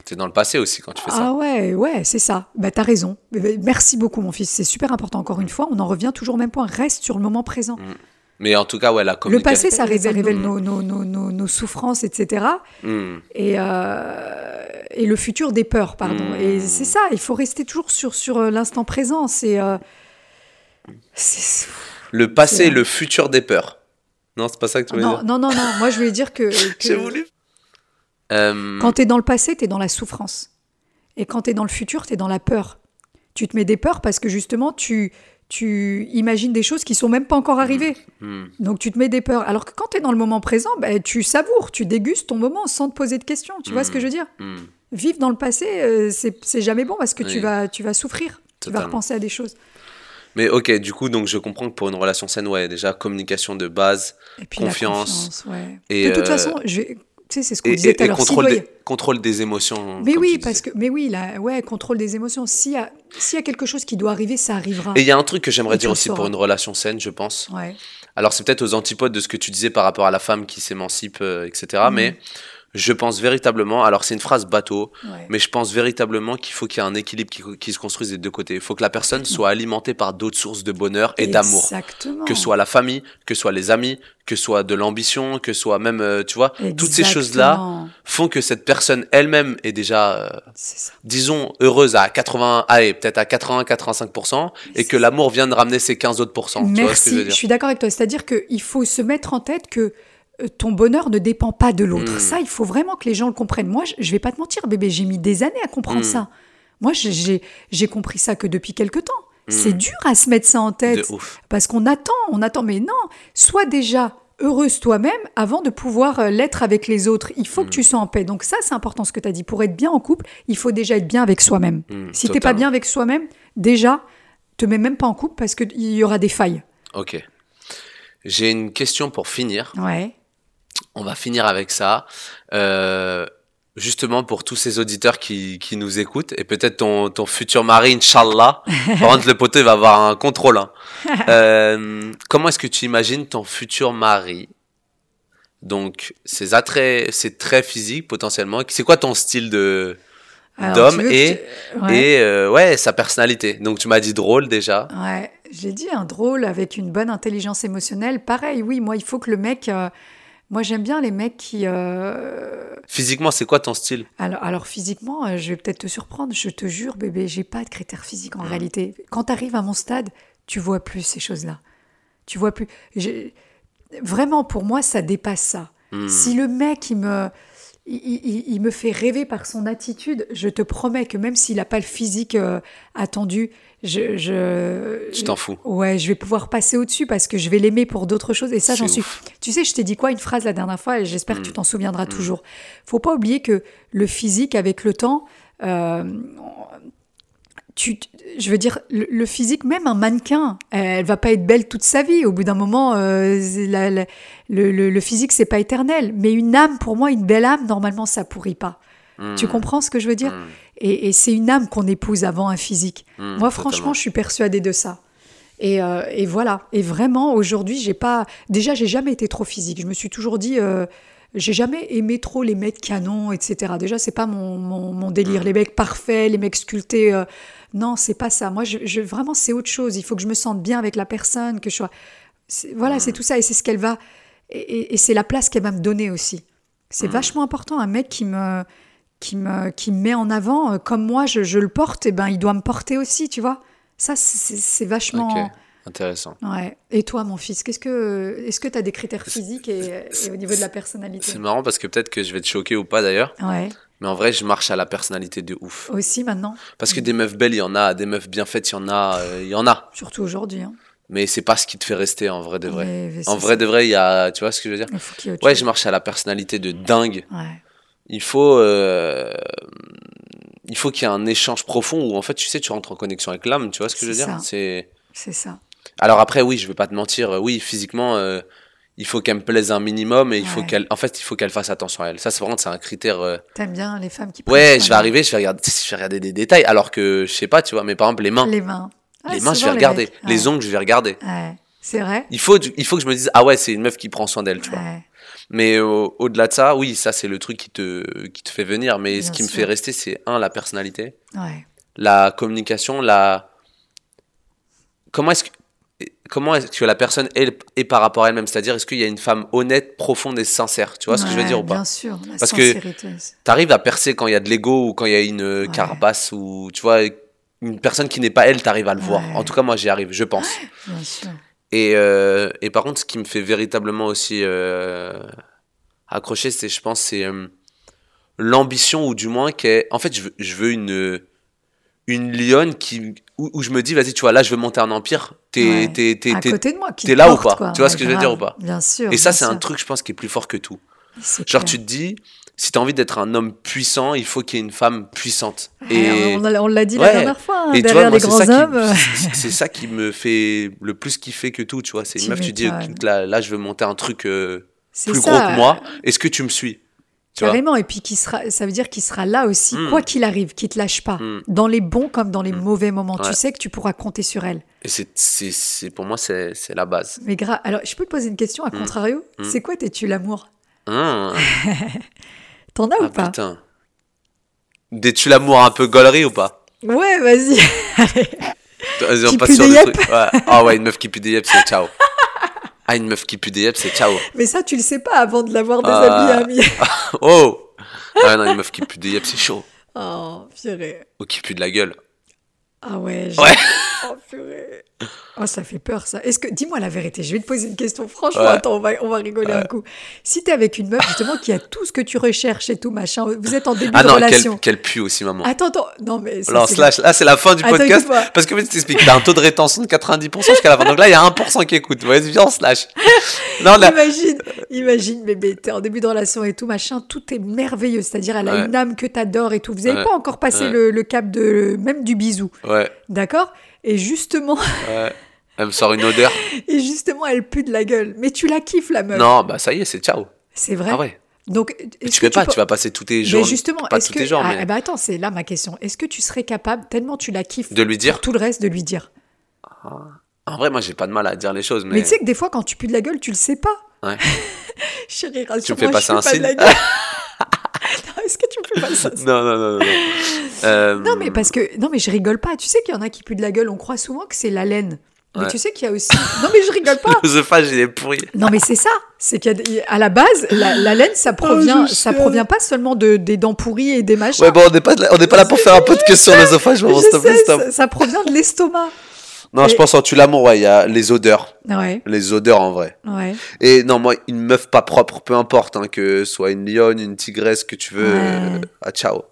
C'est dans le passé aussi quand tu fais ah ça. ouais, ouais, c'est ça. Bah t'as raison. Merci beaucoup, mon fils. C'est super important. Encore une fois, on en revient toujours au même point. Reste sur le moment présent. Mais en tout cas, ouais, la Le communication. passé, ça révèle, révèle nos, nos, nos, nos, nos souffrances, etc. Et, euh, et le futur des peurs, pardon. Mmh. Et c'est ça, il faut rester toujours sur, sur euh, l'instant présent. C'est. euh, Le passé le futur des peurs. Non, c'est pas ça que tu voulais non, dire non, non, non, moi je voulais dire que, que J'ai voulu. Euh, quand tu es dans le passé, tu es dans la souffrance. Et quand tu es dans le futur, tu es dans la peur. Tu te mets des peurs parce que justement, tu, tu imagines des choses qui sont même pas encore arrivées. hmm. Donc tu te mets des peurs. Alors que quand tu es dans le moment présent, ben, tu savoures, tu dégustes ton moment sans te poser de questions. Tu vois ce que je veux dire? Vivre dans le passé, euh, c'est jamais bon parce que tu, vas, tu vas souffrir. Tu vas repenser à des choses. Mais ok, du coup, donc je comprends que pour une relation saine, ouais, déjà communication de base Et puis Confiance. la confiance, ouais. Et, de toute euh, façon, je vais- sais, c'est ce qu'on disait tout à l'heure. contrôle, des, contrôle des émotions. Mais oui, parce que, mais oui, là, ouais, contrôle des émotions. S'il y a, s'il y a quelque chose qui doit arriver, ça arrivera. Et il y a un truc que j'aimerais dire aussi pour une relation saine, je pense. Ouais. Alors c'est peut-être aux antipodes de ce que tu disais par rapport à la femme qui s'émancipe, euh, etc. Mhm. Mais je pense véritablement, alors c'est une phrase bateau, ouais. mais je pense véritablement qu'il faut qu'il y ait un équilibre qui, qui se construise des deux côtés. Il faut que la personne soit alimentée par d'autres sources de bonheur et d'amour. Que ce soit la famille, que ce soit les amis, que ce soit de l'ambition, que ce soit même, euh, tu vois, toutes ces choses-là font que cette personne elle-même est déjà, euh, disons, heureuse à 80, allez, peut-être à 80-85%, et que l'amour vient de ramener ces 15 autres pourcents. Tu vois ce que Merci. je veux Je, suis d'accord avec toi. C'est-à-dire qu'il faut se mettre en tête que ton bonheur ne dépend pas de l'autre. Mm. Ça, il faut vraiment que les gens le comprennent. Moi, je, je vais pas te mentir, bébé, j'ai mis des années à comprendre Mm. ça. Moi, j'ai- compris ça que depuis quelque temps. C'est dur à se mettre ça en De tête. ouf. Parce qu'on attend, on attend. Mais non, sois déjà heureuse toi-même avant de pouvoir euh, l'être avec les autres. Il faut que tu sois en paix. Donc ça, c'est important ce que tu as dit. Pour être bien en couple, il faut déjà être bien avec soi-même. Si t'es pas bien avec soi-même, déjà, te mets même pas en couple parce qu'il y aura des failles. Ok. J'ai une question pour finir. Ouais. On va finir avec ça. Euh, justement pour tous ces auditeurs qui, qui nous écoutent et peut-être ton, ton futur mari, Inch'Allah. Par contre, le poteau il va avoir un contrôle. hein. Euh, comment est-ce que tu imagines ton futur mari? Donc, ses attraits, c'est très physique potentiellement. C'est quoi ton style de d'homme et, ouais. et euh, ouais, sa personnalité? Donc, tu m'as dit drôle déjà. Ouais, j'ai dit un drôle avec une bonne intelligence émotionnelle. Pareil, oui, moi, il faut que le mec. euh, moi, j'aime bien les mecs qui. euh, Physiquement, c'est quoi ton style? Alors, alors, physiquement, euh, je vais peut-être te surprendre. Je te jure, bébé, j'ai pas de critères physiques en réalité. Quand tu arrives à mon stade, tu vois plus ces choses-là. Tu vois plus. Vraiment, pour moi, ça dépasse ça. Hmm. Si le mec, il me, il, il- il me fait rêver par son attitude, je te promets que même s'il n'a pas le physique euh, attendu, je, je, Tu t'en fous. Ouais, je vais pouvoir passer au-dessus parce que je vais l'aimer pour d'autres choses. Et ça, j'en suis. Tu sais, je t'ai dit quoi une phrase la dernière fois et j'espère Mm. que tu t'en souviendras toujours. Faut pas oublier que le physique, avec le temps, euh, tu, je veux dire, le, le physique, même un mannequin, elle va pas être belle toute sa vie. Au bout d'un moment, euh, c'est la- la- le, le- le physique, c'est pas éternel. Mais une âme, pour moi, une belle âme, normalement, ça pourrit pas. Hmm. Tu comprends ce que je veux dire? Et, et c'est une âme qu'on épouse avant un physique. Hmm, Moi, totalement. franchement, je suis persuadée de ça. Et, euh, et voilà. Et vraiment, aujourd'hui, j'ai pas. Déjà, j'ai jamais été trop physique. Je me suis toujours dit. euh, j'ai jamais aimé trop les mecs canons, etc. Déjà, c'est pas mon, mon, mon délire. Les mecs parfaits, les mecs sculptés. euh, non, c'est pas ça. Moi, je, je- vraiment, c'est autre chose. Il faut que je me sente bien avec la personne, que je sois. Voilà, c'est tout ça. Et c'est ce qu'elle va. Et, et- et c'est la place qu'elle va me donner aussi. C'est vachement important. Un mec qui me, qui me, qui me met en avant, euh, comme moi, je, je le porte, et ben, il doit me porter aussi, tu vois. Ça, c'est- vachement. Intéressant. Ouais. Et toi, mon fils, qu'est-ce que, est-ce que tu as des critères physiques et, et au niveau de la personnalité? C'est marrant parce que peut-être que je vais te choquer ou pas d'ailleurs. Ouais. Mais en vrai, je marche à la personnalité de ouf. Aussi maintenant, Parce que des meufs belles, il y en a. Des meufs bien faites, il y en a. euh, Il y en a. surtout aujourd'hui. Hein. Mais c'est pas ce qui te fait rester en vrai de vrai. Mais- mais En vrai ça. de vrai, il y a. Tu vois ce que je veux dire? Il faut Ouais, chose. je marche à la personnalité de dingue. Ouais. Il faut. euh, Il faut qu'il y ait un échange profond où en fait, tu sais, tu rentres en connexion avec l'âme. Tu vois ce que je veux dire? C'est. C'est ça. Alors après, oui, je vais pas te mentir. Oui, physiquement, euh, il faut qu'elle me plaise un minimum et il faut qu'elle. En fait, il faut qu'elle fasse attention à elle. Ça, c'est vraiment, c'est un critère. euh, T'aimes bien les femmes qui Ouais, je vais arriver, je vais regarder, je vais regarder des détails. Alors que je sais pas, tu vois. Mais par exemple, les mains. Les mains. Ah, les mains, je vais regarder. Les Ouais. ongles, je vais regarder. Ouais. C'est vrai. Il faut, il faut que je me dise, ah ouais, c'est une meuf qui prend soin d'elle, tu vois. Mais au- au-delà de ça, oui, ça c'est le truc qui te, qui te fait venir. Mais ce qui me fait rester, c'est un, la personnalité, Ouais. la communication, la. Comment est-ce que, comment est-ce que la personne est, est par rapport à elle-même? C'est-à-dire, est-ce qu'il y a une femme honnête, profonde et sincère? Tu vois ce que je veux dire ou pas? Bien sûr. La Parce que- c'est- T'arrives à percer quand il y a de l'ego ou quand il y a une euh, Ouais. carapace ou tu vois une personne qui n'est pas elle, t'arrives à le voir. En tout cas, moi j'y arrive, je pense. Bien sûr. Et, euh, et par contre, ce qui me fait véritablement aussi euh, accrocher, c'est, je pense, c'est euh, l'ambition, ou du moins, qu'est, en fait, je veux, je veux une, une lionne qui, où, où je me dis, vas-y, tu vois, là, je veux monter un empire, t'es, Ouais. t'es, t'es, à t'es- côté de moi. Qui t'es te là ou pas? quoi. Tu vois ce que je veux dire ou pas? Bien sûr. Et ça, c'est un truc, je pense, qui est plus fort que tout. Genre, clair. tu te dis, si t'as envie d'être un homme puissant, il faut qu'il y ait une femme puissante. Et, on l'a- dit Ouais. la dernière fois, hein, et tu derrière vois, moi, les grands hommes. c'est- ça qui me fait le plus kiffer que tout, tu vois. C'est une Tu meuf, tu dis, là, là, je veux monter un truc euh, plus ça, gros que moi. Est-ce que tu me suis? Tu Carrément, et puis qui sera, ça veut dire qu'il sera là aussi, Mm. quoi qu'il arrive, qu'il te lâche pas, Mm. dans les bons comme dans les mauvais moments. Tu sais que tu pourras compter sur elle. Et c'est, c'est, c'est- pour moi, c'est, c'est la base. Mais grave. Alors, je peux te poser une question à contrario? C'est quoi t'es-tu l'amour? Hein T'en as ah ou pas? putain. Des-tu l'amour un peu gaulerie ou pas? Ouais, vas-y. Vas-y, on Qui passe pue sur des le yep. truc. Ouais. Ah ouais, une meuf qui pue des yep, c'est ciao. Ah, une meuf qui pue des yep, c'est ciao. Mais ça, tu le sais pas avant de l'avoir des amis amis. Oh Ah non, une meuf qui pue des yep, c'est chaud. Oh, purée. Ou qui pue de la gueule. Ah ouais. j'ai- Ouais. Oh, purée. Oh, ça fait peur, ça. Est-ce que, dis-moi la vérité, je vais te poser une question. Franchement, Ouais. attends, on va, on va rigoler un coup. Si t'es avec une meuf, justement, qui a tout ce que tu recherches et tout, machin, vous êtes en début Ah de non, relation. qu'elle, qu'elle pue aussi, maman. Attends, attends. Non, mais. ça, Alors, c'est- slash, là, c'est la fin du Attends, podcast. Parce que, je t'explique, t'as un taux de rétention de 90% jusqu'à la fin. Donc là, il y a 1% qui écoute. Vas-y, viens, slash. Non, là, Imagine, imagine, bébé, t'es en début de relation et tout, machin, tout est merveilleux. C'est-à-dire, elle a Ouais. une âme que t'adores et tout. Vous n'avez Ouais. pas encore passé Ouais. le, le cap de, même du bisou. ouais, D'accord? Et justement, ouais. Elle me sort une odeur. et justement, elle pue de la gueule. Mais tu la kiffes, la meuf. Non, bah ça y est, c'est ciao. C'est vrai. Ah ouais. Donc, Mais tu peux pas, peux- tu vas passer tous tes Mais jours. justement, pas tous que. tes jours, ah, mais ben attends, c'est là ma question. Est-ce que tu serais capable, tellement tu la kiffes, de lui dire. pour tout le reste, de lui dire? En vrai, moi, j'ai pas de mal à dire les choses, Mais, mais. tu sais que des fois, quand tu pues de la gueule, tu le sais pas. Ouais. Chérie, Tu rassure-moi, me fais passer je un de la signe gueule. Est-ce que tu me fais pas ça Non, non, non, non. non. Euh, Non, mais parce que. Non, mais je rigole pas. Tu sais qu'il y en a qui puent de la gueule. On croit souvent que c'est la laine. Mais Ouais. tu sais qu'il y a aussi. Non, mais je rigole pas. L'œsophage, il est pourri. Non, mais c'est ça. C'est qu'à à la base, la, la laine, ça provient, Oh, je ça provient pas seulement de, des dents pourries et des machins. Ouais, bon, on n'est pas, on n'est pas là pour faire un podcast sur l'œsophage, Je bon, s'il te plaît, sais, stop. ça, ça provient de l'estomac. Non, je pense en tu l'amour, ouais, il y a les odeurs. Ouais, Les odeurs en vrai. ouais. Et non, moi, une meuf pas propre, peu importe, hein, que ce soit une lionne, une tigresse, que tu veux, Ouais. euh, ah, ciao.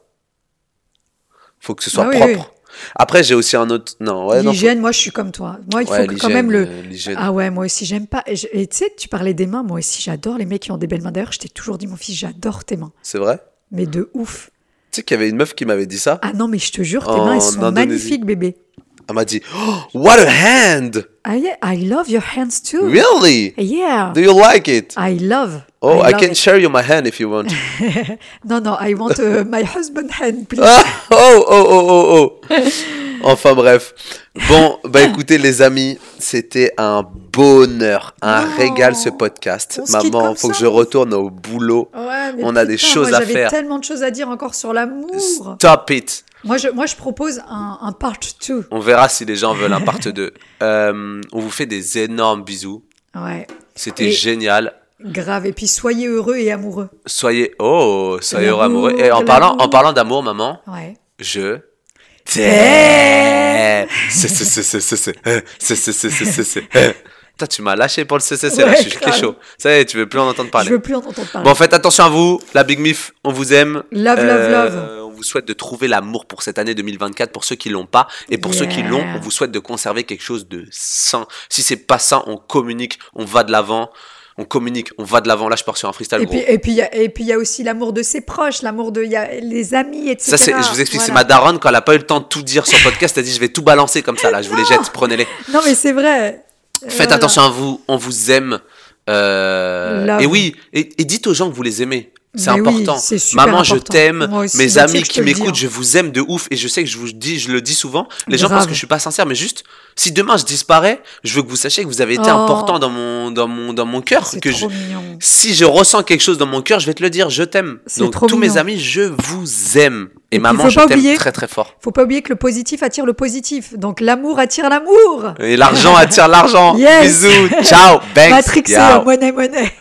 Faut que ce soit Ah oui, propre. oui. Après, j'ai aussi un autre. Non, ouais, faut- L'hygiène, moi, je suis comme toi. Moi, il faut que quand même le. euh. Ah ouais, moi aussi, j'aime pas. Et tu sais, tu parlais des mains, moi aussi, j'adore les mecs qui ont des belles mains. D'ailleurs, je t'ai toujours dit, mon fils, j'adore tes mains. C'est vrai? Mais de ouf. Tu sais qu'il y avait une meuf qui m'avait dit ça? Ah non, mais je te jure, tes En mains, elles sont Indonésie. magnifiques, bébé. Elle m'a dit oh, What a hand Ah yeah, I love your hands too. Really? Yeah. Do you like it? I love. Oh, I, love can it. share you my hand if you want. Non, non, I want uh, my husband hand, please. Ah, oh, oh, oh, oh, oh. Enfin bref. Bon, bah écoutez les amis, c'était un bonheur, un régal ce podcast. Maman, faut que je retourne au boulot. Ouais, mais On a des choses moi, à j'avais faire. tellement de choses à dire encore sur l'amour. Stop it. Moi je, moi, je propose un, un part 2. On verra si les gens veulent un part 2. Euh, on vous fait des énormes bisous. Ouais, C'était Et- génial. grave. Et puis, soyez heureux et amoureux. Soyez oh, soyez heureux L'amour, amoureux. Et en parlant en parlant d'amour, maman, Ouais. je t'aime. C'est, c'est, c'est, c'est, c'est, c'est, euh, c'est, c'est, c'est, c'est, c'est, c'est, euh. Putain, tu m'as lâché pour le CCC là, Ouais, je suis grave. chaud. Ça y est, tu veux plus en entendre parler. Je veux plus en entendre parler. Bon, faites attention à vous, la Big Mif, on vous aime. Love, love, Euh, On vous souhaite de trouver l'amour pour cette année 2024 pour ceux qui l'ont pas. Et pour ceux qui l'ont, on vous souhaite de conserver quelque chose de sain. Si c'est pas sain, on communique, on va de l'avant. On communique, on va de l'avant. Là, je pars sur un freestyle Et gros. puis, et puis, il y a- et puis, il y a aussi l'amour de ses proches, l'amour de, il y a les amis, etc. Ça, je vous explique, c'est ma daronne, quand elle a pas eu le temps de tout dire sur le podcast, elle a dit, je vais tout balancer comme ça, là, je vous les jette, prenez-les. Non, mais c'est vrai. Faites Voilà. attention à vous, on vous aime. Euh, et oui, et, et dites aux gens que vous les aimez. C'est oui, important. Maman, je t'aime. Mes amis qui m'écoutent, je vous aime de ouf. Et je sais que je vous dis, je le dis souvent. Les gens pensent que je suis pas sincère, mais juste, si demain je disparais, je veux que vous sachiez que vous avez été Oh. important dans mon, dans mon, dans mon cœur. C'est Que je, trop mignon. si je ressens quelque chose dans mon cœur, je vais te le dire, je t'aime. C'est Donc, tous mes amis, je vous aime. Et, maman, je t'aime très très fort. Faut pas oublier que le positif attire le positif. Donc l'amour attire l'amour. Et l'argent attire l'argent. Yes. Bisous. Ciao. Banks. En monnaie monnaie.